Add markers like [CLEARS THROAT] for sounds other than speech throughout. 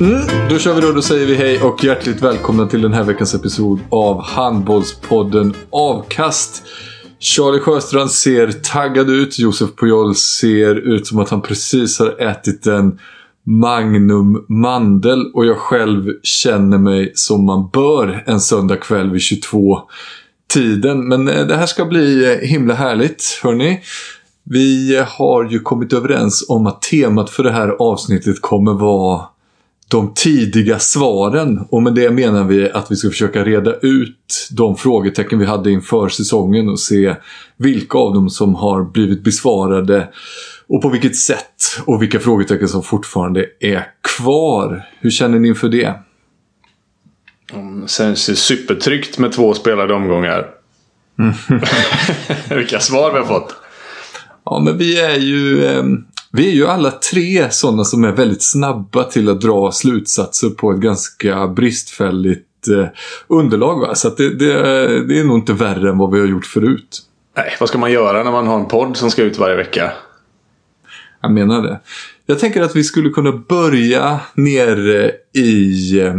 Mm, då kör vi då. Då säger vi hej och hjärtligt välkomna till den här veckans episod av Handbollspodden Avkast. Charlie Sjöstrand ser taggad ut. Josef Pujol ser ut som att han precis har ätit en Magnum Mandel och jag själv känner mig som man bör en söndag kväll vid 22 tiden. Men eh, det här ska bli eh, himla härligt, hörni. Vi eh, har ju kommit överens om att temat för det här avsnittet kommer vara de tidiga svaren. Och med det menar vi att vi ska försöka reda ut de frågetecken vi hade inför säsongen och se vilka av dem som har blivit besvarade och på vilket sätt och vilka frågetecken som fortfarande är kvar. Hur känner ni inför det? Det känns ju supertryggt med två spelade omgångar. [LAUGHS] Vilka svar vi har fått. Ja, men vi är ju... Eh, vi är ju alla tre sådana som är väldigt snabba till att dra slutsatser på ett ganska bristfälligt eh, underlag. Va? Så det, det, det, är nog inte värre än vad vi har gjort förut. Nej, vad ska man göra när man har en podd som ska ut varje vecka? Jag menar det. Jag tänker att vi skulle kunna börja nere i eh,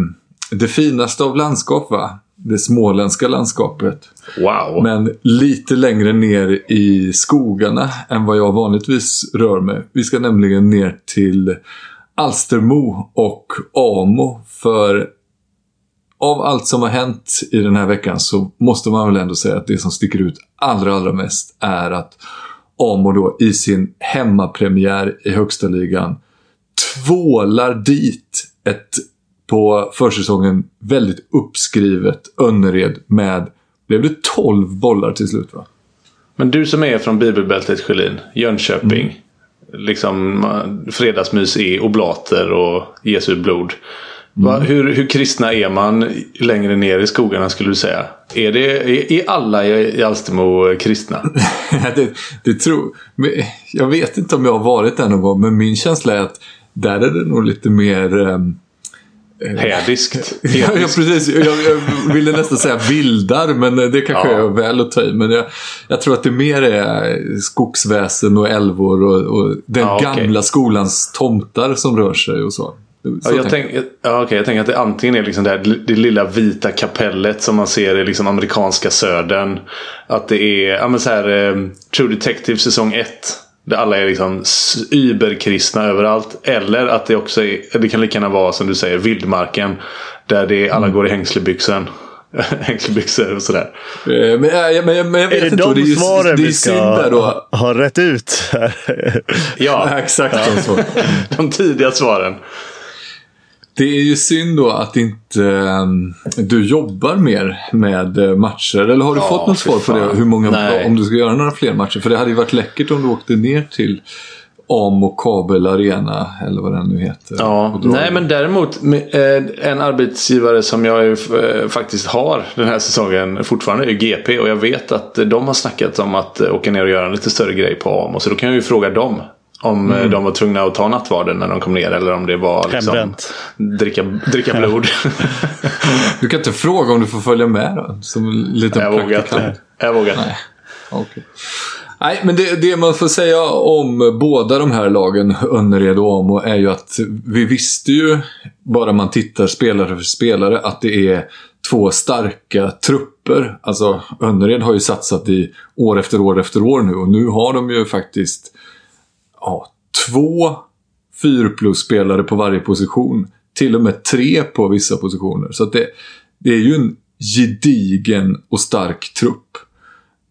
det finaste av landskap va? Det småländska landskapet. Wow! Men lite längre ner i skogarna än vad jag vanligtvis rör mig. Vi ska nämligen ner till Alstermo och Amo. För av allt som har hänt i den här veckan så måste man väl ändå säga att det som sticker ut allra, allra mest är att Amo då i sin hemmapremiär i högsta ligan tvålar dit ett på försäsongen väldigt uppskrivet Önnered med, blev det 12 bollar till slut va? Men du som är från bibelbältet Sjölin, Jönköping. Mm. Liksom fredagsmys är oblater och Jesu blod. Mm. Va, hur, hur kristna är man längre ner i skogarna skulle du säga? Är, det, är, är alla i, i Alstermo kristna? [LAUGHS] det, det tror jag. vet inte om jag har varit där någon gång men min känsla är att där är det nog lite mer um, Hädiskt. [LAUGHS] ja, ja, precis. Jag, jag, ville nästan säga vildar, men det kanske ja. är väl att ta i. Men jag, jag, tror att det mer är skogsväsen och älvor och, och den ja, okay. gamla skolans tomtar som rör sig och så. så ja, jag, tänk, ja, okay, jag tänker att det antingen är liksom det, här, det lilla vita kapellet som man ser i liksom amerikanska södern. Att det är ja, men så här, eh, True Detective säsong 1. Där alla är liksom überkristna överallt. Eller att det också är, det kan lika gärna vara som du säger vildmarken. Där det alla mm. går i hängslebyxan. [LAUGHS] hängslebyxor och sådär. Eh, men, men, men, men jag vet är det inte. de det är, svaren det är vi ska då. ha, ha rätt ut? ja, [LAUGHS] exakt ja. de tidiga svaren. Det är ju synd då att inte um, du jobbar mer med uh, matcher. Eller har du ja, fått något svar på det? Hur många, Nej. om du ska göra några fler matcher? För det hade ju varit läckert om du åkte ner till Amo Kabel Arena eller vad den nu heter. Ja, nej men däremot eh, en arbetsgivare som jag eh, faktiskt har den här säsongen fortfarande är GP och jag vet att de har snackat om att åka ner och göra en lite större grej på Amo. Så då kan jag ju fråga dem om eh, mm. de var tvungna att ta nattvarden när de kom ner eller om det var liksom, dricka, dricka blod. [LAUGHS] du kan inte fråga om du får följa med då? Som en liten jag vågar inte. Jag vågar inte. Okay. Nej, men det, det, man får säga om båda de här lagen, Önnered och Amo, är ju att vi visste ju, bara man tittar spelare för spelare, att det är två starka trupper. Alltså, Önnered har ju satsat i år efter år efter år nu och nu har de ju faktiskt ja, två 4 plus-spelare på varje position. Till och med tre på vissa positioner. Så det, det är ju en gedigen och stark trupp.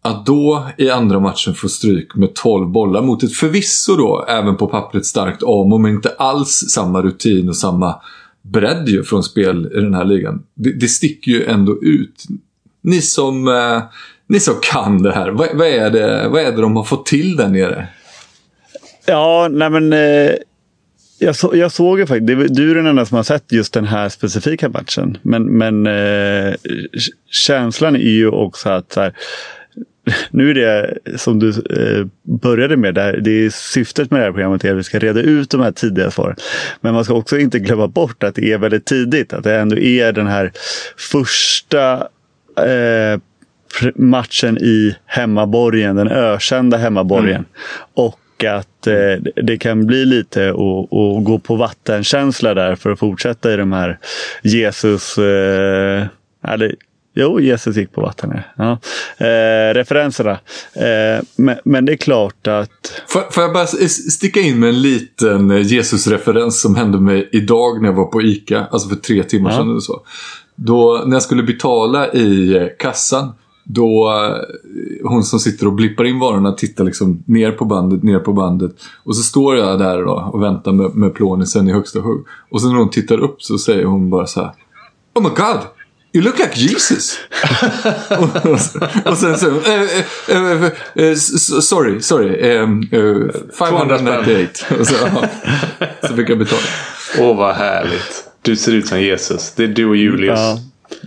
Att då i andra matchen få stryk med 12 bollar mot ett förvisso då även på pappret starkt Amo men inte alls samma rutin och samma bredd ju från spel i den här ligan. Det, det sticker ju ändå ut. Ni som, eh, ni som kan det här, vad, vad, är det, vad är det de har fått till där nere? Ja, nej men eh, jag, så, jag såg ju faktiskt, du är den enda som har sett just den här specifika matchen. Men, men eh, känslan är ju också att så här, [LAUGHS] nu är det som du eh, började med, där, det är syftet med det här programmet är att vi ska reda ut de här tidiga svaren. Men man ska också inte glömma bort att det är väldigt tidigt, att det ändå är den här första eh, matchen i hemmaborgen, den ökända hemmaborgen. Mm. Och att eh, det kan bli lite att gå på vattenkänsla där för att fortsätta i de här Jesus, eh, eller Jo, Jesus gick på vatten. Ja. Eh, referenserna. Eh, men, men, det är klart att... Får, får jag bara sticka in med en liten eh, Jesus-referens som hände mig idag när jag var på ICA. Alltså för tre timmar ja. sedan eller så. Då, när jag skulle betala i eh, kassan. Då eh, hon som sitter och blippar in varorna tittar liksom ner på bandet, ner på bandet. Och så står jag där då och väntar med, med plånisen i högsta hugg. Och sen när hon tittar upp så säger hon bara så här. Oh my god! You look like Jesus. [LAUGHS] och, sen så, uh, uh, uh, sorry, sorry. Um, 598. och så, så fick jag betala. Åh, oh, vad härligt. Du ser ut som Jesus. Det är du och Julius. Ja.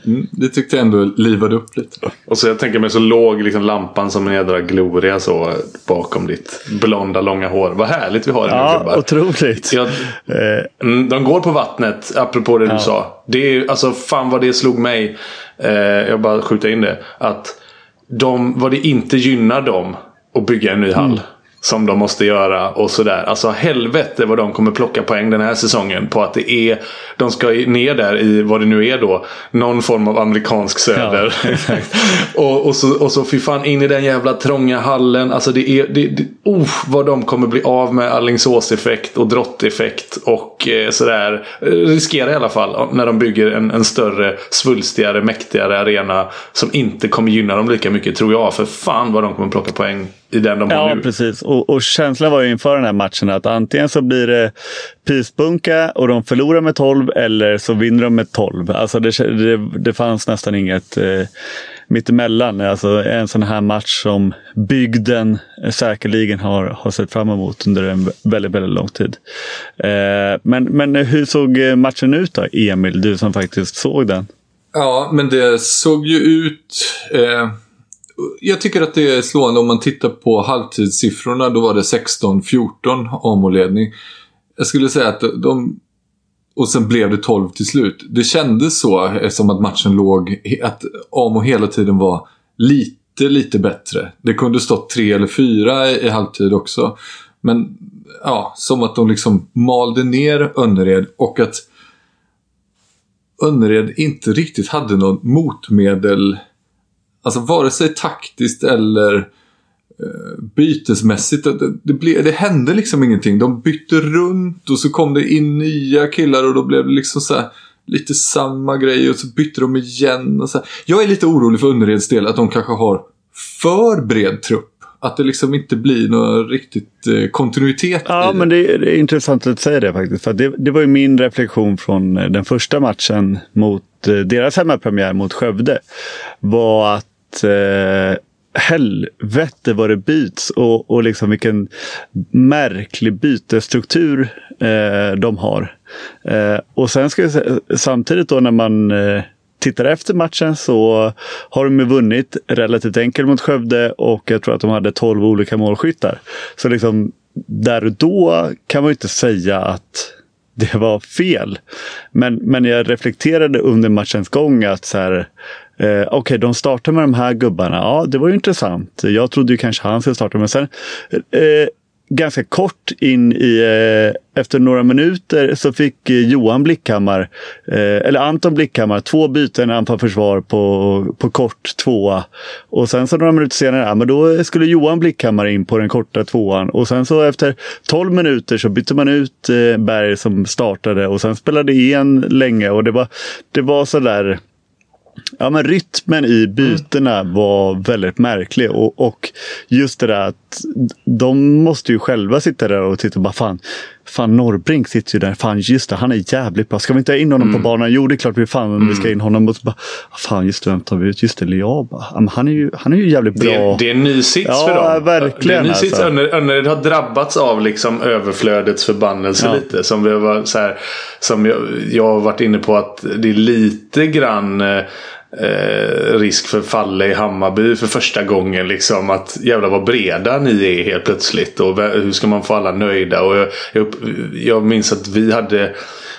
Mm, det tyckte jag ändå livade upp lite. Och så jag tänker mig så låg liksom lampan som en jädra gloria så bakom ditt blonda långa hår. Vad härligt vi har den Ja, gubbar. otroligt. Jag, eh. mm, de går på vattnet, apropå det ja. du sa. Det är, alltså fan vad det slog mig. Eh, jag bara skjuta in det. Att de, vad det inte gynnar dem att bygga en ny hall. Mm som de måste göra och sådär. Alltså helvete vad de kommer plocka poäng den här säsongen på att det är de ska ner där i vad det nu är då. Någon form av amerikansk söder. Ja, [LAUGHS] och, och, så, och så fy fan in i den jävla trånga hallen. Alltså det är det, det, oh, vad de kommer bli av med Allingsås-effekt och drotteffekt och eh, sådär. Riskerar i alla fall när de bygger en, en större, svulstigare, mäktigare arena som inte kommer gynna dem lika mycket tror jag. För fan vad de kommer plocka poäng i den de har nu. Ja, precis. Och, och, känslan var ju inför den här matchen att antingen så blir det pyspunka och de förlorar med 12 eller så vinner de med 12. Alltså det, det, det fanns nästan inget eh, mittemellan. Alltså en sån här match som bygden säkerligen har, har sett fram emot under en väldigt, väldigt lång tid. Eh, men, men hur såg matchen ut då, Emil? Du som faktiskt såg den. Ja, men det såg ju ut... Eh jag tycker att det är slående om man tittar på halvtidssiffrorna. Då var det 16-14 Amo-ledning. Jag skulle säga att de... Och sen blev det 12 till slut. Det kändes så eh, som att matchen låg... Att Amo hela tiden var lite, lite bättre. Det kunde stått 3 eller 4 i, i halvtid också. Men ja, som att de liksom malde ner Önnered och att Önnered inte riktigt hade något motmedel Alltså vare sig taktiskt eller eh, bytesmässigt. Det, det, det, det hände liksom ingenting. De bytte runt och så kom det in nya killar och då blev det liksom så här, lite samma grej och så bytte de igen. Och så här. Jag är lite orolig för Önnereds del att de kanske har för bred trupp. Att det liksom inte blir någon riktigt eh, kontinuitet Ja, men det är, det är, intressant att säga det faktiskt. För det, det var ju min reflektion från eh, den första matchen mot eh, deras hemmapremiär mot Skövde. Var att eh, helvete vad det byts och, och liksom vilken märklig bytesstruktur eh, de har. Eh, och sen ska jag samtidigt då när man eh, tittar efter matchen så har de ju vunnit relativt enkelt mot Skövde och jag tror att de hade 12 olika målskyttar. Så liksom där och då kan man ju inte säga att det var fel. Men, men jag reflekterade under matchens gång att så här, Eh, Okej, okay, de startar med de här gubbarna. Ja, det var ju intressant. Jag trodde ju kanske han skulle starta, men sen eh, eh ganska kort in i, eh, efter några minuter så fick eh, Johan Blickhammar, eh, eller Anton Blickhammar, två byten anfallsförsvar på, på kort tvåa. Och sen så några minuter senare, ja, men då skulle Johan Blickhammar in på den korta tvåan. Och sen så efter 12 minuter så bytte man ut eh, Berg som startade och sen spelade igen länge och det var, det var sådär Ja, men rytmen i bytena mm. var väldigt märklig. Och, och just det där att de måste ju själva sitta där och titta. Bara, fan, fan Norrbrink sitter ju där. Fan just det, han är jävligt bra. Ska vi inte ha in honom mm. på banan? Jo, det är klart vi fan mm. vi ska mm. in honom. Och så bara, fan just det, vem tar vi ut? Just det, Liaba. Han är ju, han är ju jävligt bra. Det, det är en ny sits ja, för dem. Verkligen, det är ny sits. Alltså. Önnered har drabbats av liksom överflödets förbannelse ja. lite. Som, vi var, så här, som jag, jag har varit inne på att det är lite grann eh, risk för Falle i Hammarby för första gången. Liksom, att jävla vad breda ni är helt plötsligt. Och hur ska man få alla nöjda? Och jag, jag, jag minns att vi hade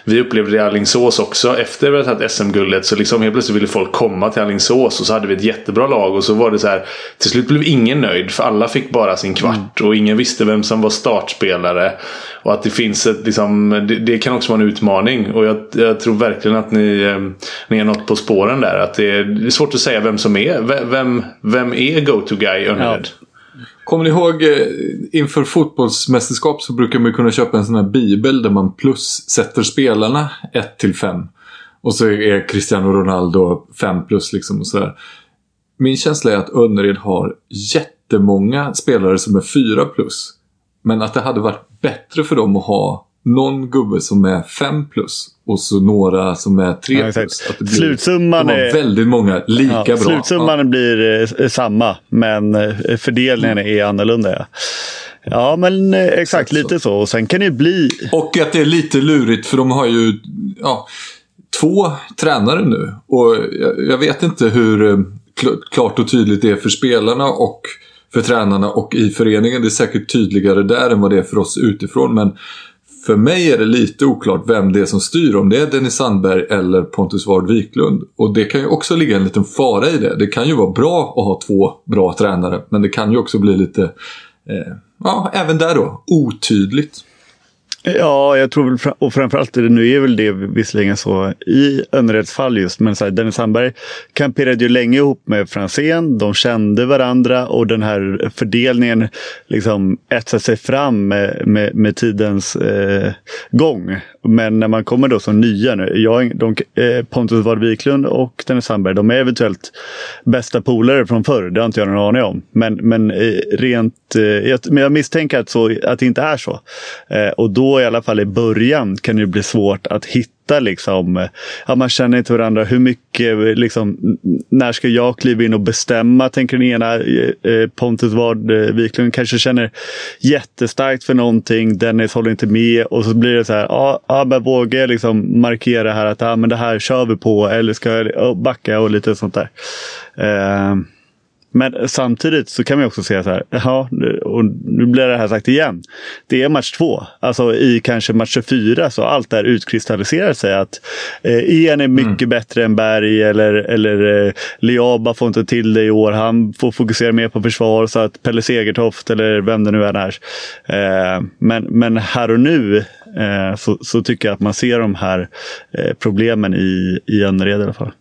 vi upplevde det i Alingsås också. Efter vi hade tagit SM-guldet så liksom helt plötsligt ville folk komma till Alingsås. Och så hade vi ett jättebra lag. Och så var det så här. Till slut blev ingen nöjd. För alla fick bara sin kvart. Mm. Och ingen visste vem som var startspelare. Och att det finns ett liksom. Det, det kan också vara en utmaning. Och jag, jag tror verkligen att ni, eh, ni är något på spåren där. Att det är, det är svårt att säga vem som är. Vem, vem är go-to-guy Önnered? Ja. Kommer ni ihåg eh, inför fotbollsmästerskap så brukar man kunna köpa en sån här bibel där man plus sätter spelarna 1 till 5. Och så är Cristiano Ronaldo 5 plus liksom och sådär. Min känsla är att Önnered har jättemånga spelare som är 4 plus. Men att det hade varit bättre för dem att ha någon gubbe som är 5 plus och så några som är 3 ja, plus. Att det blir, slutsumman är väldigt många lika ja, bra. Slutsumman ja. blir eh, samma men eh, fördelningen mm. är annorlunda. Ja. Ja, men eh, exakt, exakt lite så. Och sen kan det bli... Och att det är lite lurigt för de har ju ja, två tränare nu. Och jag, jag vet inte hur klart och tydligt det är för spelarna och för tränarna och i föreningen. Det är säkert tydligare där än vad det är för oss utifrån. Men för mig är det lite oklart vem det är som styr. Om det är Dennis Sandberg eller Pontus Ward Wiklund. Och det kan ju också ligga en liten fara i det. Det kan ju vara bra att ha två bra tränare. Men det kan ju också bli lite, eh, ja även där då, otydligt. Ja, jag tror väl, och framförallt, nu är väl det visserligen så i Önnereds fall just, men så här, Dennis Sandberg kamperade ju länge ihop med Franzén. De kände varandra och den här fördelningen liksom etsade sig fram med, med, med tidens eh, gång. Men när man kommer då som nya nu, jag, de, eh, Pontus Ward Wiklund och Dennis Sandberg, de är eventuellt bästa polare från förr. Det har inte jag någon aning om. Men, men eh, rent, eh, jag, men jag misstänker att, så, att det inte är så. Eh, och då i alla fall i början kan det bli svårt att hitta liksom, eh, ja, man känner inte varandra. Hur mycket, eh, liksom, när ska jag kliva in och bestämma? Tänker den ena, eh, eh, Pontus Ward eh, Wiklund kanske känner jättestarkt för någonting. Dennis håller inte med och så blir det så här, ja, ja men vågar jag liksom markera här att ja, men det här kör vi på eller ska jag backa och lite sånt där. Eh, men samtidigt så kan man också säga så här, ja, och nu blir det här sagt igen. Det är match två. Alltså i kanske match 24 så allt där utkristalliserar sig att eh, en är mycket mm. bättre än Berg eller, eller eh, Liaba får inte till det i år. Han får fokusera mer på försvar så att Pelle Segertoft eller vem det nu än är. Eh, men, men här och nu eh, så, så, tycker jag att man ser de här eh, problemen i, i Önnered i alla fall.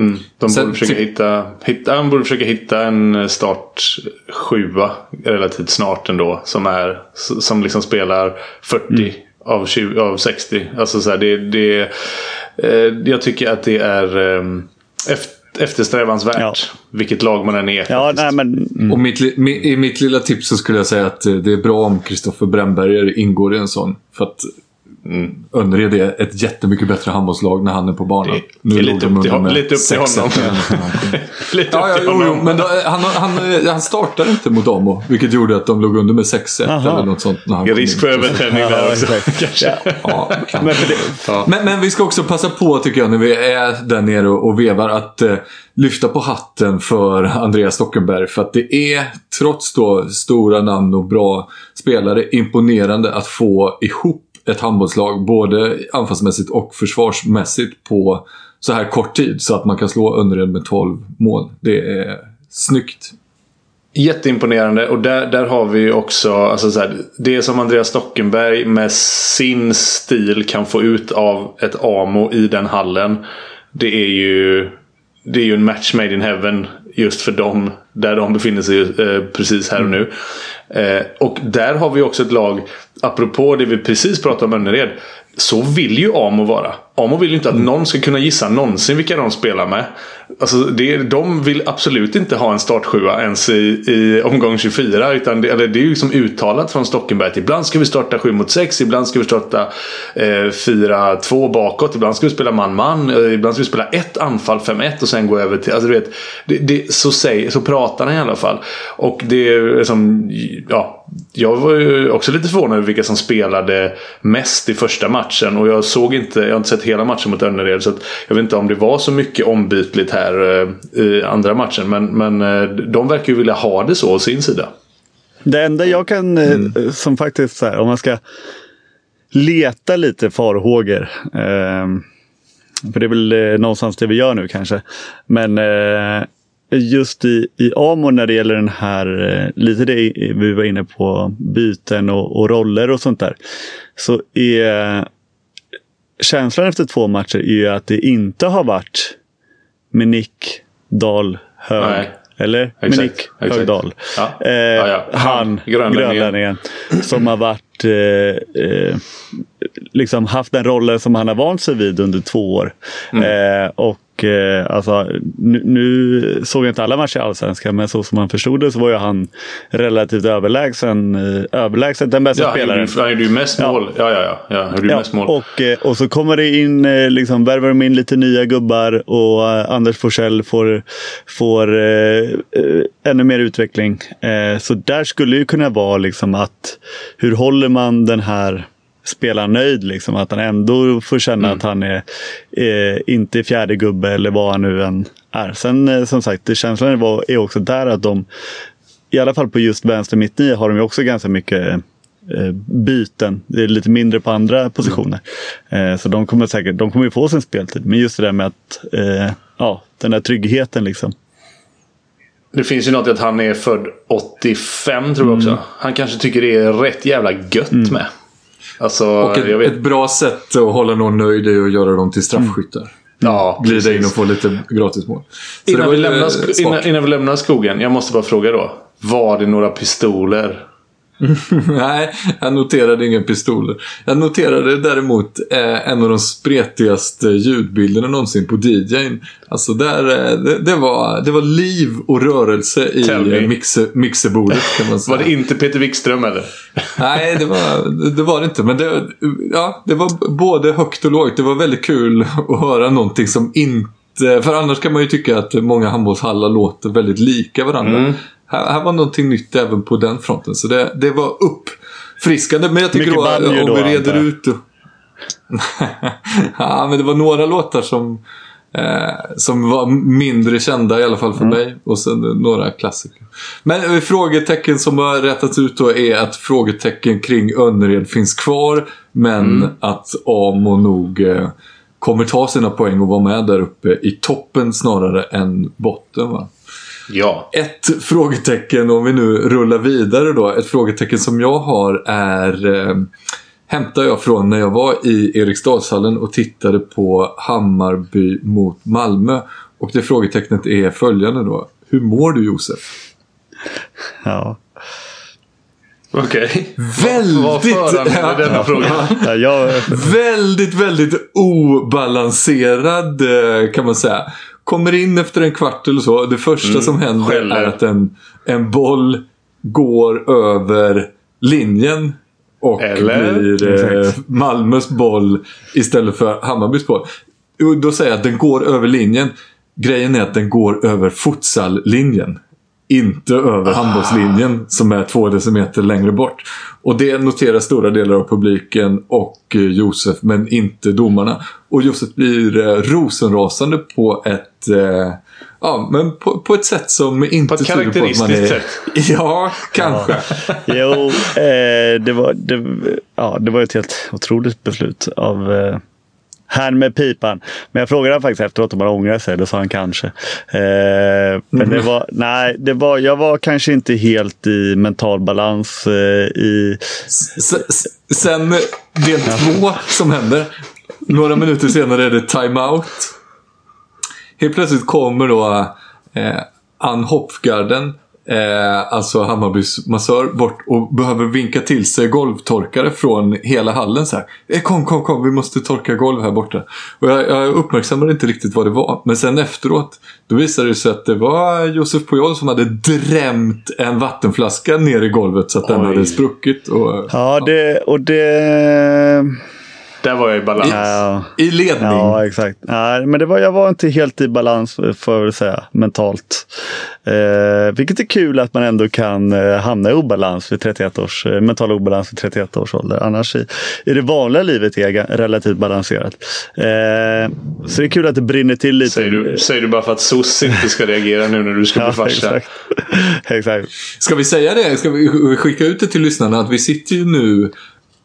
Mm. De Sen, borde försöka hitta, hitta, de borde försöka hitta en start sjua relativt snart ändå. Som, är, som liksom spelar 40 mm. av, 20, av 60. Alltså så här, det, det, eh, jag tycker att det är eh, eftersträvansvärt. Ja. Vilket lag man än är. Ja, nej, men, mm. Och mitt, I mitt lilla tips så skulle jag säga att eh, det är bra om Kristoffer Brännberger ingår i en sån. För att Mm. Önnered är ett jättemycket bättre handbollslag när han är på banan. Det, är lite, upp till, hon, lite upp till honom. [LAUGHS] lite ja, ja, jo, jo, men då, han, han, han startade inte mot Amo. Vilket gjorde att de låg under med 6-1 eller något sånt. När han risk för överträning där också. [LAUGHS] Kanske. Ja, men, ja. men, men, vi ska också passa på tycker jag när vi är där nere och, och vevar att eh, lyfta på hatten för Andreas Stockenberg. För att det är trots då stora namn och bra spelare imponerande att få ihop ett handbollslag både anfallsmässigt och försvarsmässigt på så här kort tid. Så att man kan slå Önnered med 12 mål. Det är snyggt. Jätteimponerande och där, där har vi också alltså så här, det som Andreas Stockenberg med sin stil kan få ut av ett AMO i den hallen. Det är ju det är ju en match made in heaven just för dem. Där de befinner sig eh, precis här och nu. Eh, och där har vi också ett lag, apropå det vi precis pratade om Önnered. Så vill ju Amo vara. Amo vill ju inte att någon ska kunna gissa någonsin vilka de spelar med. Alltså det, de vill absolut inte ha en startsjua ens i, i omgång 24. Utan det, eller det är ju liksom uttalat från Stockenberg att ibland ska vi starta 7 mot 6. Ibland ska vi starta eh, 4-2 bakåt. Ibland ska vi spela man-man. Eh, ibland ska vi spela ett anfall 5-1 och sen gå över till... Alltså du vet, det, det, så, säger, så pratar han i alla fall. Och det är som... Ja, jag var ju också lite förvånad över vilka som spelade mest i första matchen. Och jag såg inte, jag har inte sett hela matchen mot Önnered. Så jag vet inte om det var så mycket ombytligt här eh, i andra matchen. Men, men eh, de verkar ju vilja ha det så å sin sida. Det enda jag kan, eh, mm. som faktiskt så här, om man ska leta lite farhågor. Eh, för det är väl någonstans det vi gör nu kanske. Men eh, just i, i Amo när det gäller den här, eh, lite det vi var inne på, byten och, och roller och sånt där. Så är känslan efter två matcher är ju att det inte har varit med Nick, Dahl, Hög. Nej. Eller? Exakt, med Nick Högdahl. Ja. Eh, ja, ja. Han, grönlänningen. Som har varit eh, eh, liksom haft den rollen som han har vant sig vid under två år. Mm. Eh, och eh, alltså, nu, nu, såg jag inte alla matcher i Allsvenskan, men så som man förstod det så var ju han relativt överlägsen. Eh, överlägset den bästa ja, spelaren. Han gjorde ju mest mål. Ja, ja, ja. ja, ja, mest mål. Och, eh, och så kommer det in, eh, liksom, värvar de in lite nya gubbar och uh, Anders Forsell får, får uh, ännu mer utveckling. så där skulle det kunna vara liksom att hur håller man den här spelar nöjd. Liksom, att han ändå får känna mm. att han är eh, inte fjärde gubbe eller vad han nu än är. Sen eh, som sagt, känslan var, är också där att de, i alla fall på just vänster mitt i har de också ganska mycket eh, byten. Det är lite mindre på andra positioner. Mm. Så de kommer säkert de kommer få sin speltid. Men just det där med att, ja, den där tryggheten liksom. Det finns ju något i att han är född 85 tror jag också. Mm. Han kanske tycker det är rätt jävla gött mm. med. Alltså, och ett, ett, bra sätt att hålla någon nöjd är att göra dem till straffskyttar. Mm. Ja, Glida in och få lite gratismål. Innan, vi lämnar, innan, innan vi lämnar skogen, jag måste bara fråga då. Var det några pistoler [LAUGHS] Nej, jag noterade ingen pistoler. Jag noterade däremot eh, en av de spretigaste ljudbilderna någonsin på DJn. Alltså där, eh, det, det, var, det var liv och rörelse i mixer, mixerbordet kan man säga. var det inte Peter Wikström eller? [LAUGHS] Nej, det var det, var det inte. Men det, ja, det var både högt och lågt. Det var väldigt kul att höra någonting som inte för annars kan man ju tycka att många handbollshallar låter väldigt lika varandra. Mm. Här, här var någonting nytt även på den fronten. Så det, det var uppfriskande. Men jag tycker Mycket då, om vi reder antar. ut... [LAUGHS] ja, men det var några låtar som, eh, som var mindre kända i alla fall för mm. mig. Och sen några klassiker. Men eh, frågetecken som har rättats ut då är att frågetecken kring Önnered finns kvar. Men mm. att Amo nog eh, kommer ta sina poäng och vara med där uppe i toppen snarare än botten. Va? Ja. Ett frågetecken, om vi nu rullar vidare då. Ett frågetecken som jag har är eh, hämtar jag från när jag var i Eriksdalshallen och tittade på Hammarby mot Malmö. Och det frågetecknet är följande då. Hur mår du Josef? Ja. Okej. Okay. Väldigt... Vad denna fråga? Ja, jag... Väldigt, väldigt obalanserad eh, kan man säga kommer in efter en kvart eller så. Det första mm, som händer skäller. är att en, en boll går över linjen. Och eller? blir eh, Malmös boll istället för Hammarbys boll. Då säger jag att den går över linjen. Grejen är att den går över futsallinjen. Inte över handbollslinjen som är två decimeter längre bort. Och det noterar stora delar av publiken och eh, Josef, men inte domarna. Och Josef blir eh, rosenrasande på ett eh, Ja, men på, på ett sätt som inte På tyder på att man är... sätt. [LAUGHS] Ja, kanske. Jo, eh, det, var, det, ja, det var ett helt otroligt beslut av eh, herrn med pipan. Men jag frågade han faktiskt efteråt om han ångrar sig. Då sa han kanske. Eh, men det var, nej, det var, jag var kanske inte helt i mental balans eh, i... Sen del två som händer. Några minuter senare är det timeout. Helt plötsligt kommer då eh, Ann Hopfgarden, eh, alltså Hammarbys massör, bort och behöver vinka till sig golvtorkare från hela hallen. Så här. Eh, kom, kom, kom, vi måste torka golv här borta. Och jag, jag uppmärksammade inte riktigt vad det var. Men sen efteråt, då visade det sig att det var Josef Pujol som hade drämt en vattenflaska ner i golvet så att den Oj. hade spruckit. Och, Ja, det, och det... Där var jag i balans. Ja, I ledning. ja exakt. Nej, men det var, jag var inte helt i balans, får jag säga, mentalt. Eh, vilket är kul att man ändå kan eh, hamna i obalans vid 31 års, eh, mental obalans vid 31 års ålder. Annars i, i det vanliga livet är jag relativt balanserat. Eh, så det är kul att det brinner till lite. Säger du, säger du bara för att SOS inte ska reagera nu när du ska [LAUGHS] bli Ja, farsa? exakt. [LAUGHS] exakt. Ska vi säga det? Ska vi skicka ut det till lyssnarna att vi sitter ju nu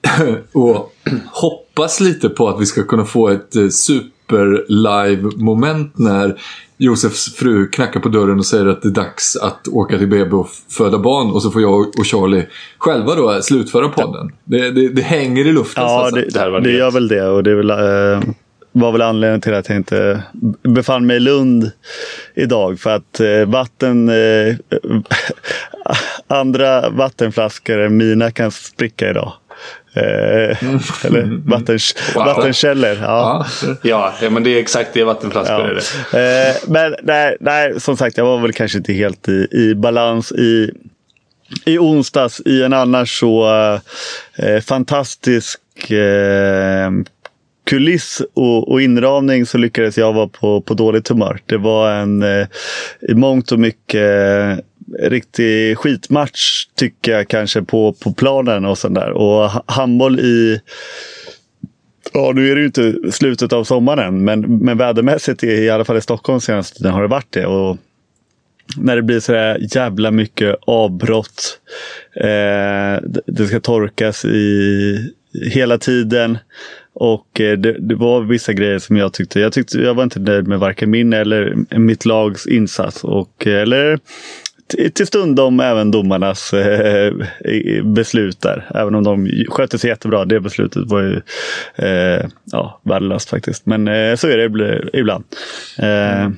[LAUGHS] och [CLEARS THROAT] hoppas lite på att vi ska kunna få ett eh, super live moment när Josefs fru knackar på dörren och säger att det är dags att åka till BB och föda barn och så får jag och Charlie själva då slutföra podden. Det, det, det hänger i luften. Ja, det, Det det gör väl det. Och det är väl, eh, var väl anledningen till att jag inte befann mig i Lund idag. För att eh, vatten... Eh, [LAUGHS] andra vattenflaskor än mina kan spricka idag. Eh, eller vattens, Wow. vattenkällor. Ja. Ja. Men det är exakt det vattenflaskor Ja. är det. Eh, men nej, nej, som sagt, jag var väl kanske inte helt i, i balans i, i onsdags i en annars så eh, fantastisk eh, kuliss och, och inramning så lyckades jag vara på, på dåligt humör. Det var en eh, i mångt och mycket eh, riktig skitmatch tycker jag kanske på, på planen och sånt där. Och handboll i Ja, nu är det ju inte slutet av sommaren, men, men vädermässigt, i, i alla fall i Stockholm senaste tiden, har det varit det. Och när det blir så där jävla mycket avbrott. Eh, det- ska torkas i hela tiden. Och eh, det, det var vissa grejer som jag tyckte, jag tyckte jag var inte nöjd med varken min eller mitt lags insats. Och, eh, eller till stundom även domarnas eh, beslut där. Även om de skötte sig jättebra. Det beslutet var ju eh, ja, värdelöst faktiskt. Men eh, så är det ibl- ibland. Eh,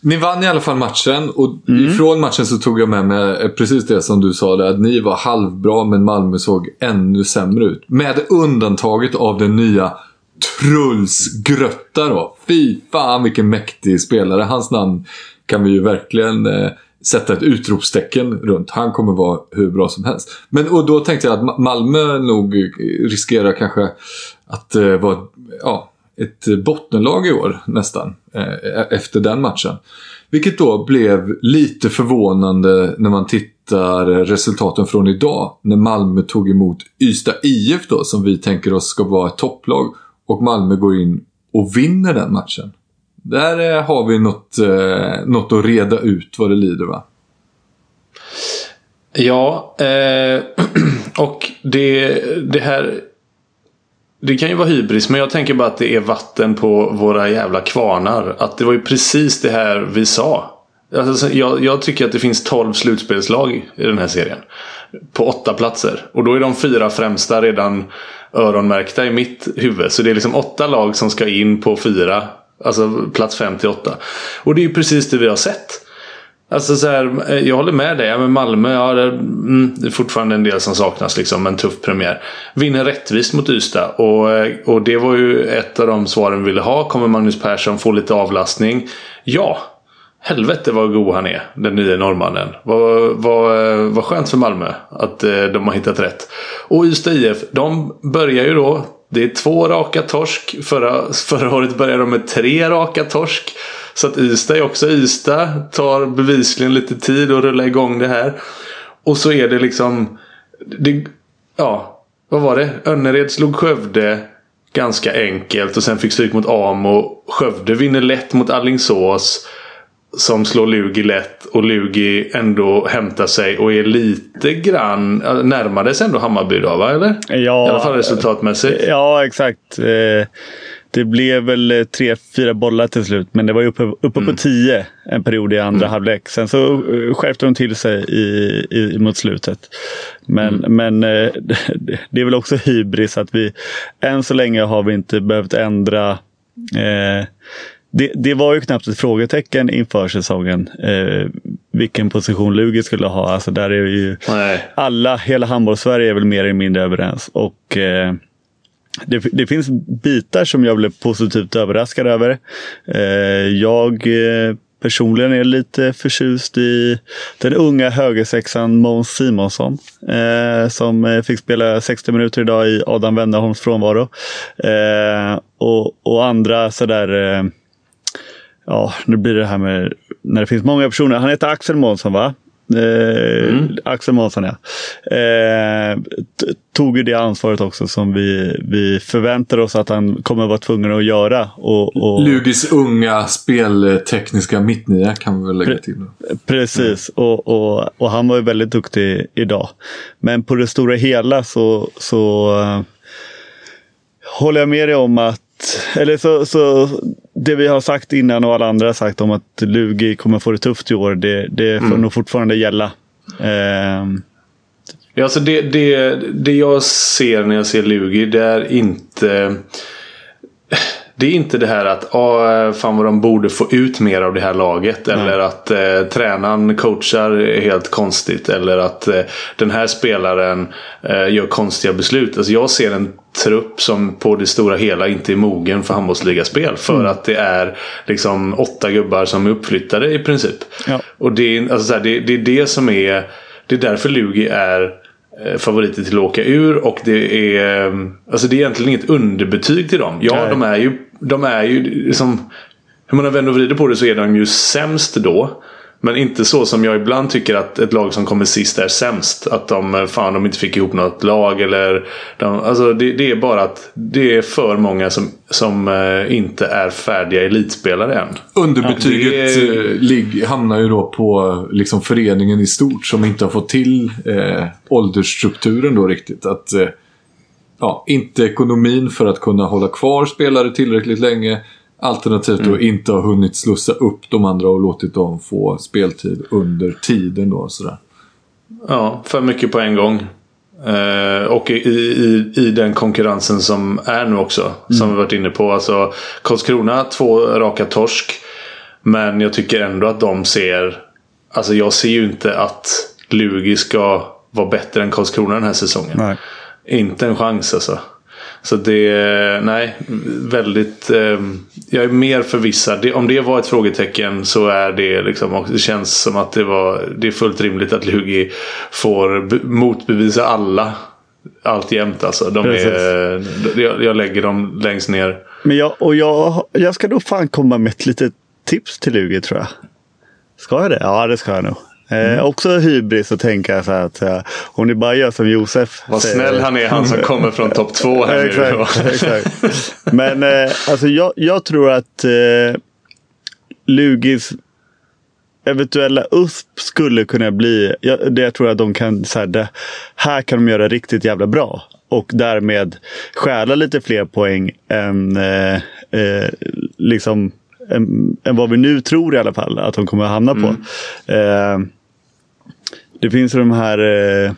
Ni vann i alla fall matchen och Mm. ifrån matchen så tog jag med mig eh, precis det som du sa där. Att ni var halvbra men Malmö såg ännu sämre ut. Med undantaget av den nya Truls Grötta då. Fy fan vilken mäktig spelare. Hans namn kan vi ju verkligen eh, sätta ett utropstecken runt. Han kommer vara hur bra som helst. Men och då tänkte jag att Malmö nog riskerar kanske att eh, vara ja, ett bottenlag i år nästan. Eh, efter den matchen. Vilket då blev lite förvånande när man tittar resultaten från idag. När Malmö tog emot Ystad IF då som vi tänker oss ska vara ett topplag. Och Malmö går in och vinner den matchen. Där eh, har vi något, eh, något att reda ut vad det lider va? Ja, eh, [CLEARS THROAT] och det, det här... Det kan ju vara hybris, men jag tänker bara att det är vatten på våra jävla kvarnar. Att det var ju precis det här vi sa. Alltså, jag, jag tycker att det finns 12 slutspelslag i den här serien. På åtta platser. Och då är de fyra främsta redan öronmärkta i mitt huvud. Så det är liksom åtta lag som ska in på fyra. Alltså plats 5 till 8. Och det är ju precis det vi har sett. Alltså så här, eh, jag håller med dig. Men Malmö, ja, det, mm, det är fortfarande en del som saknas. Liksom, en tuff premiär. Vinner rättvist mot Ystad. Och, eh, och det var ju ett av de svaren vi ville ha. Kommer Magnus Persson få lite avlastning? Ja. Helvete vad god han är, den nya norrmannen. Vad, vad, eh, vad skönt för Malmö att de har hittat rätt. Och Ystad IF, de börjar ju då. Det är två raka torsk. Förra, förra året började de med tre raka torsk. Så att Ystad är också Ystad. Tar bevisligen lite tid att rulla igång det här. Och så är det liksom... Det, ja, vad var det? Önnered slog Skövde ganska enkelt och sen fick stryk mot Amo. Skövde vinner lätt mot Allingsås. Som slår Lugi lätt och Lugi ändå hämtar sig och är lite grann närmades ändå Hammarby idag va? Eller? Ja, I alla fall resultatmässigt. Ja, exakt. Eh, det blev väl eh, tre, fyra bollar till slut, men det var uppe, uppe Mm. på tio en period i andra halvlek. Sen så eh, skärpte de till sig i, i, mot slutet. Men, Mm. men [LAUGHS] det är väl också hybris att vi än så länge har vi inte behövt ändra eh, det, det var ju knappt ett frågetecken inför säsongen. Eh, vilken position Lugi skulle ha. Alltså där är ju Nej. alla, hela handbolls-Sverige är väl mer eller mindre överens. Och eh, det, det finns bitar som jag blev positivt överraskad över. Eh, jag eh, personligen är lite förtjust i den unga högersexan Måns Simonsson. Eh, som eh, fick spela 60 minuter idag i Adam Wennerholms frånvaro. Eh, och, och andra sådär eh, Ja, nu blir det här med när det finns många personer. Han heter Axel Månsson va? Eh, Axel Månsson ja. Eh, tog ju det ansvaret också som vi, vi förväntar oss att han kommer vara tvungen att göra. Och, och, Lugis unga speltekniska mittnia kan vi väl lägga till. då. Precis, och, och, och han var ju väldigt duktig idag. Men på det stora hela så, så eh, håller jag med dig om att eller så, så det vi har sagt innan och alla andra har sagt om att Lugi kommer få det tufft i år, det, det får nog fortfarande gälla. Ja, alltså det, det, det jag ser när jag ser Lugi det är inte... Det är inte det här att ah, fan vad de borde få ut mer av det här laget. Eller att eh, tränaren coachar helt konstigt. Eller att eh, den här spelaren eh, gör konstiga beslut. Alltså jag ser en trupp som på det stora hela inte är mogen för handbollsligaspel. För att det är liksom åtta gubbar som är uppflyttade i princip. Ja. Och det är, alltså det, det är det som är... Det är därför Lugi är favoriter till att åka ur. Och det är, eh, alltså det är egentligen inget underbetyg till dem. Ja, Nej. de är ju, de är ju liksom, hur man än vänder och vrider på det så är de ju sämst då. Men inte så som jag ibland tycker att ett lag som kommer sist är sämst. Att de, eh, fan, de inte fick ihop något lag. Eller de, alltså det, det är bara att det är för många som, som eh, inte är färdiga elitspelare än. Underbetyget Ja, det är- eh, ligg, hamnar ju då på liksom, föreningen i stort som inte har fått till eh, åldersstrukturen då riktigt. Att, eh, ja, inte ekonomin för att kunna hålla kvar spelare tillräckligt länge. Alternativt Mm. då inte ha hunnit slussa upp de andra och låtit dem få speltid under tiden. Då, sådär. Ja, för mycket på en gång. Eh, och i, i, i den konkurrensen som är nu också. Som vi varit inne på. Alltså, Karlskrona, två raka torsk. Men jag tycker ändå att de ser... Alltså jag ser ju inte att Lugi ska vara bättre än Karlskrona den här säsongen. nej. Inte en chans alltså. Så det, nej, väldigt... Eh, jag är mer förvissad. Det, om det var ett frågetecken så är det liksom, och det känns som att det var, det är fullt rimligt att Lugi får be, motbevisa alla. Alltjämt alltså. De är, jag, jag lägger dem längst ner. Men jag, och jag, jag ska nog fan komma med ett litet tips till Lugi tror jag. Ska jag det? Ja, det ska jag nog. Eh, också hybris att tänka så här att eh, om ni bara gör som Josef. Vad säger- snäll han är, han som kommer från topp två här nu. [LAUGHS] exakt. Men eh, alltså jag, jag tror att eh, Lugis eventuella USP skulle kunna bli, jag, det jag tror att de kan, så här, det, här kan de göra riktigt jävla bra. Och därmed stjäla lite fler poäng än, eh, eh, liksom, än, än vad vi nu tror i alla fall att de kommer att hamna på. Eh, det finns de här eh,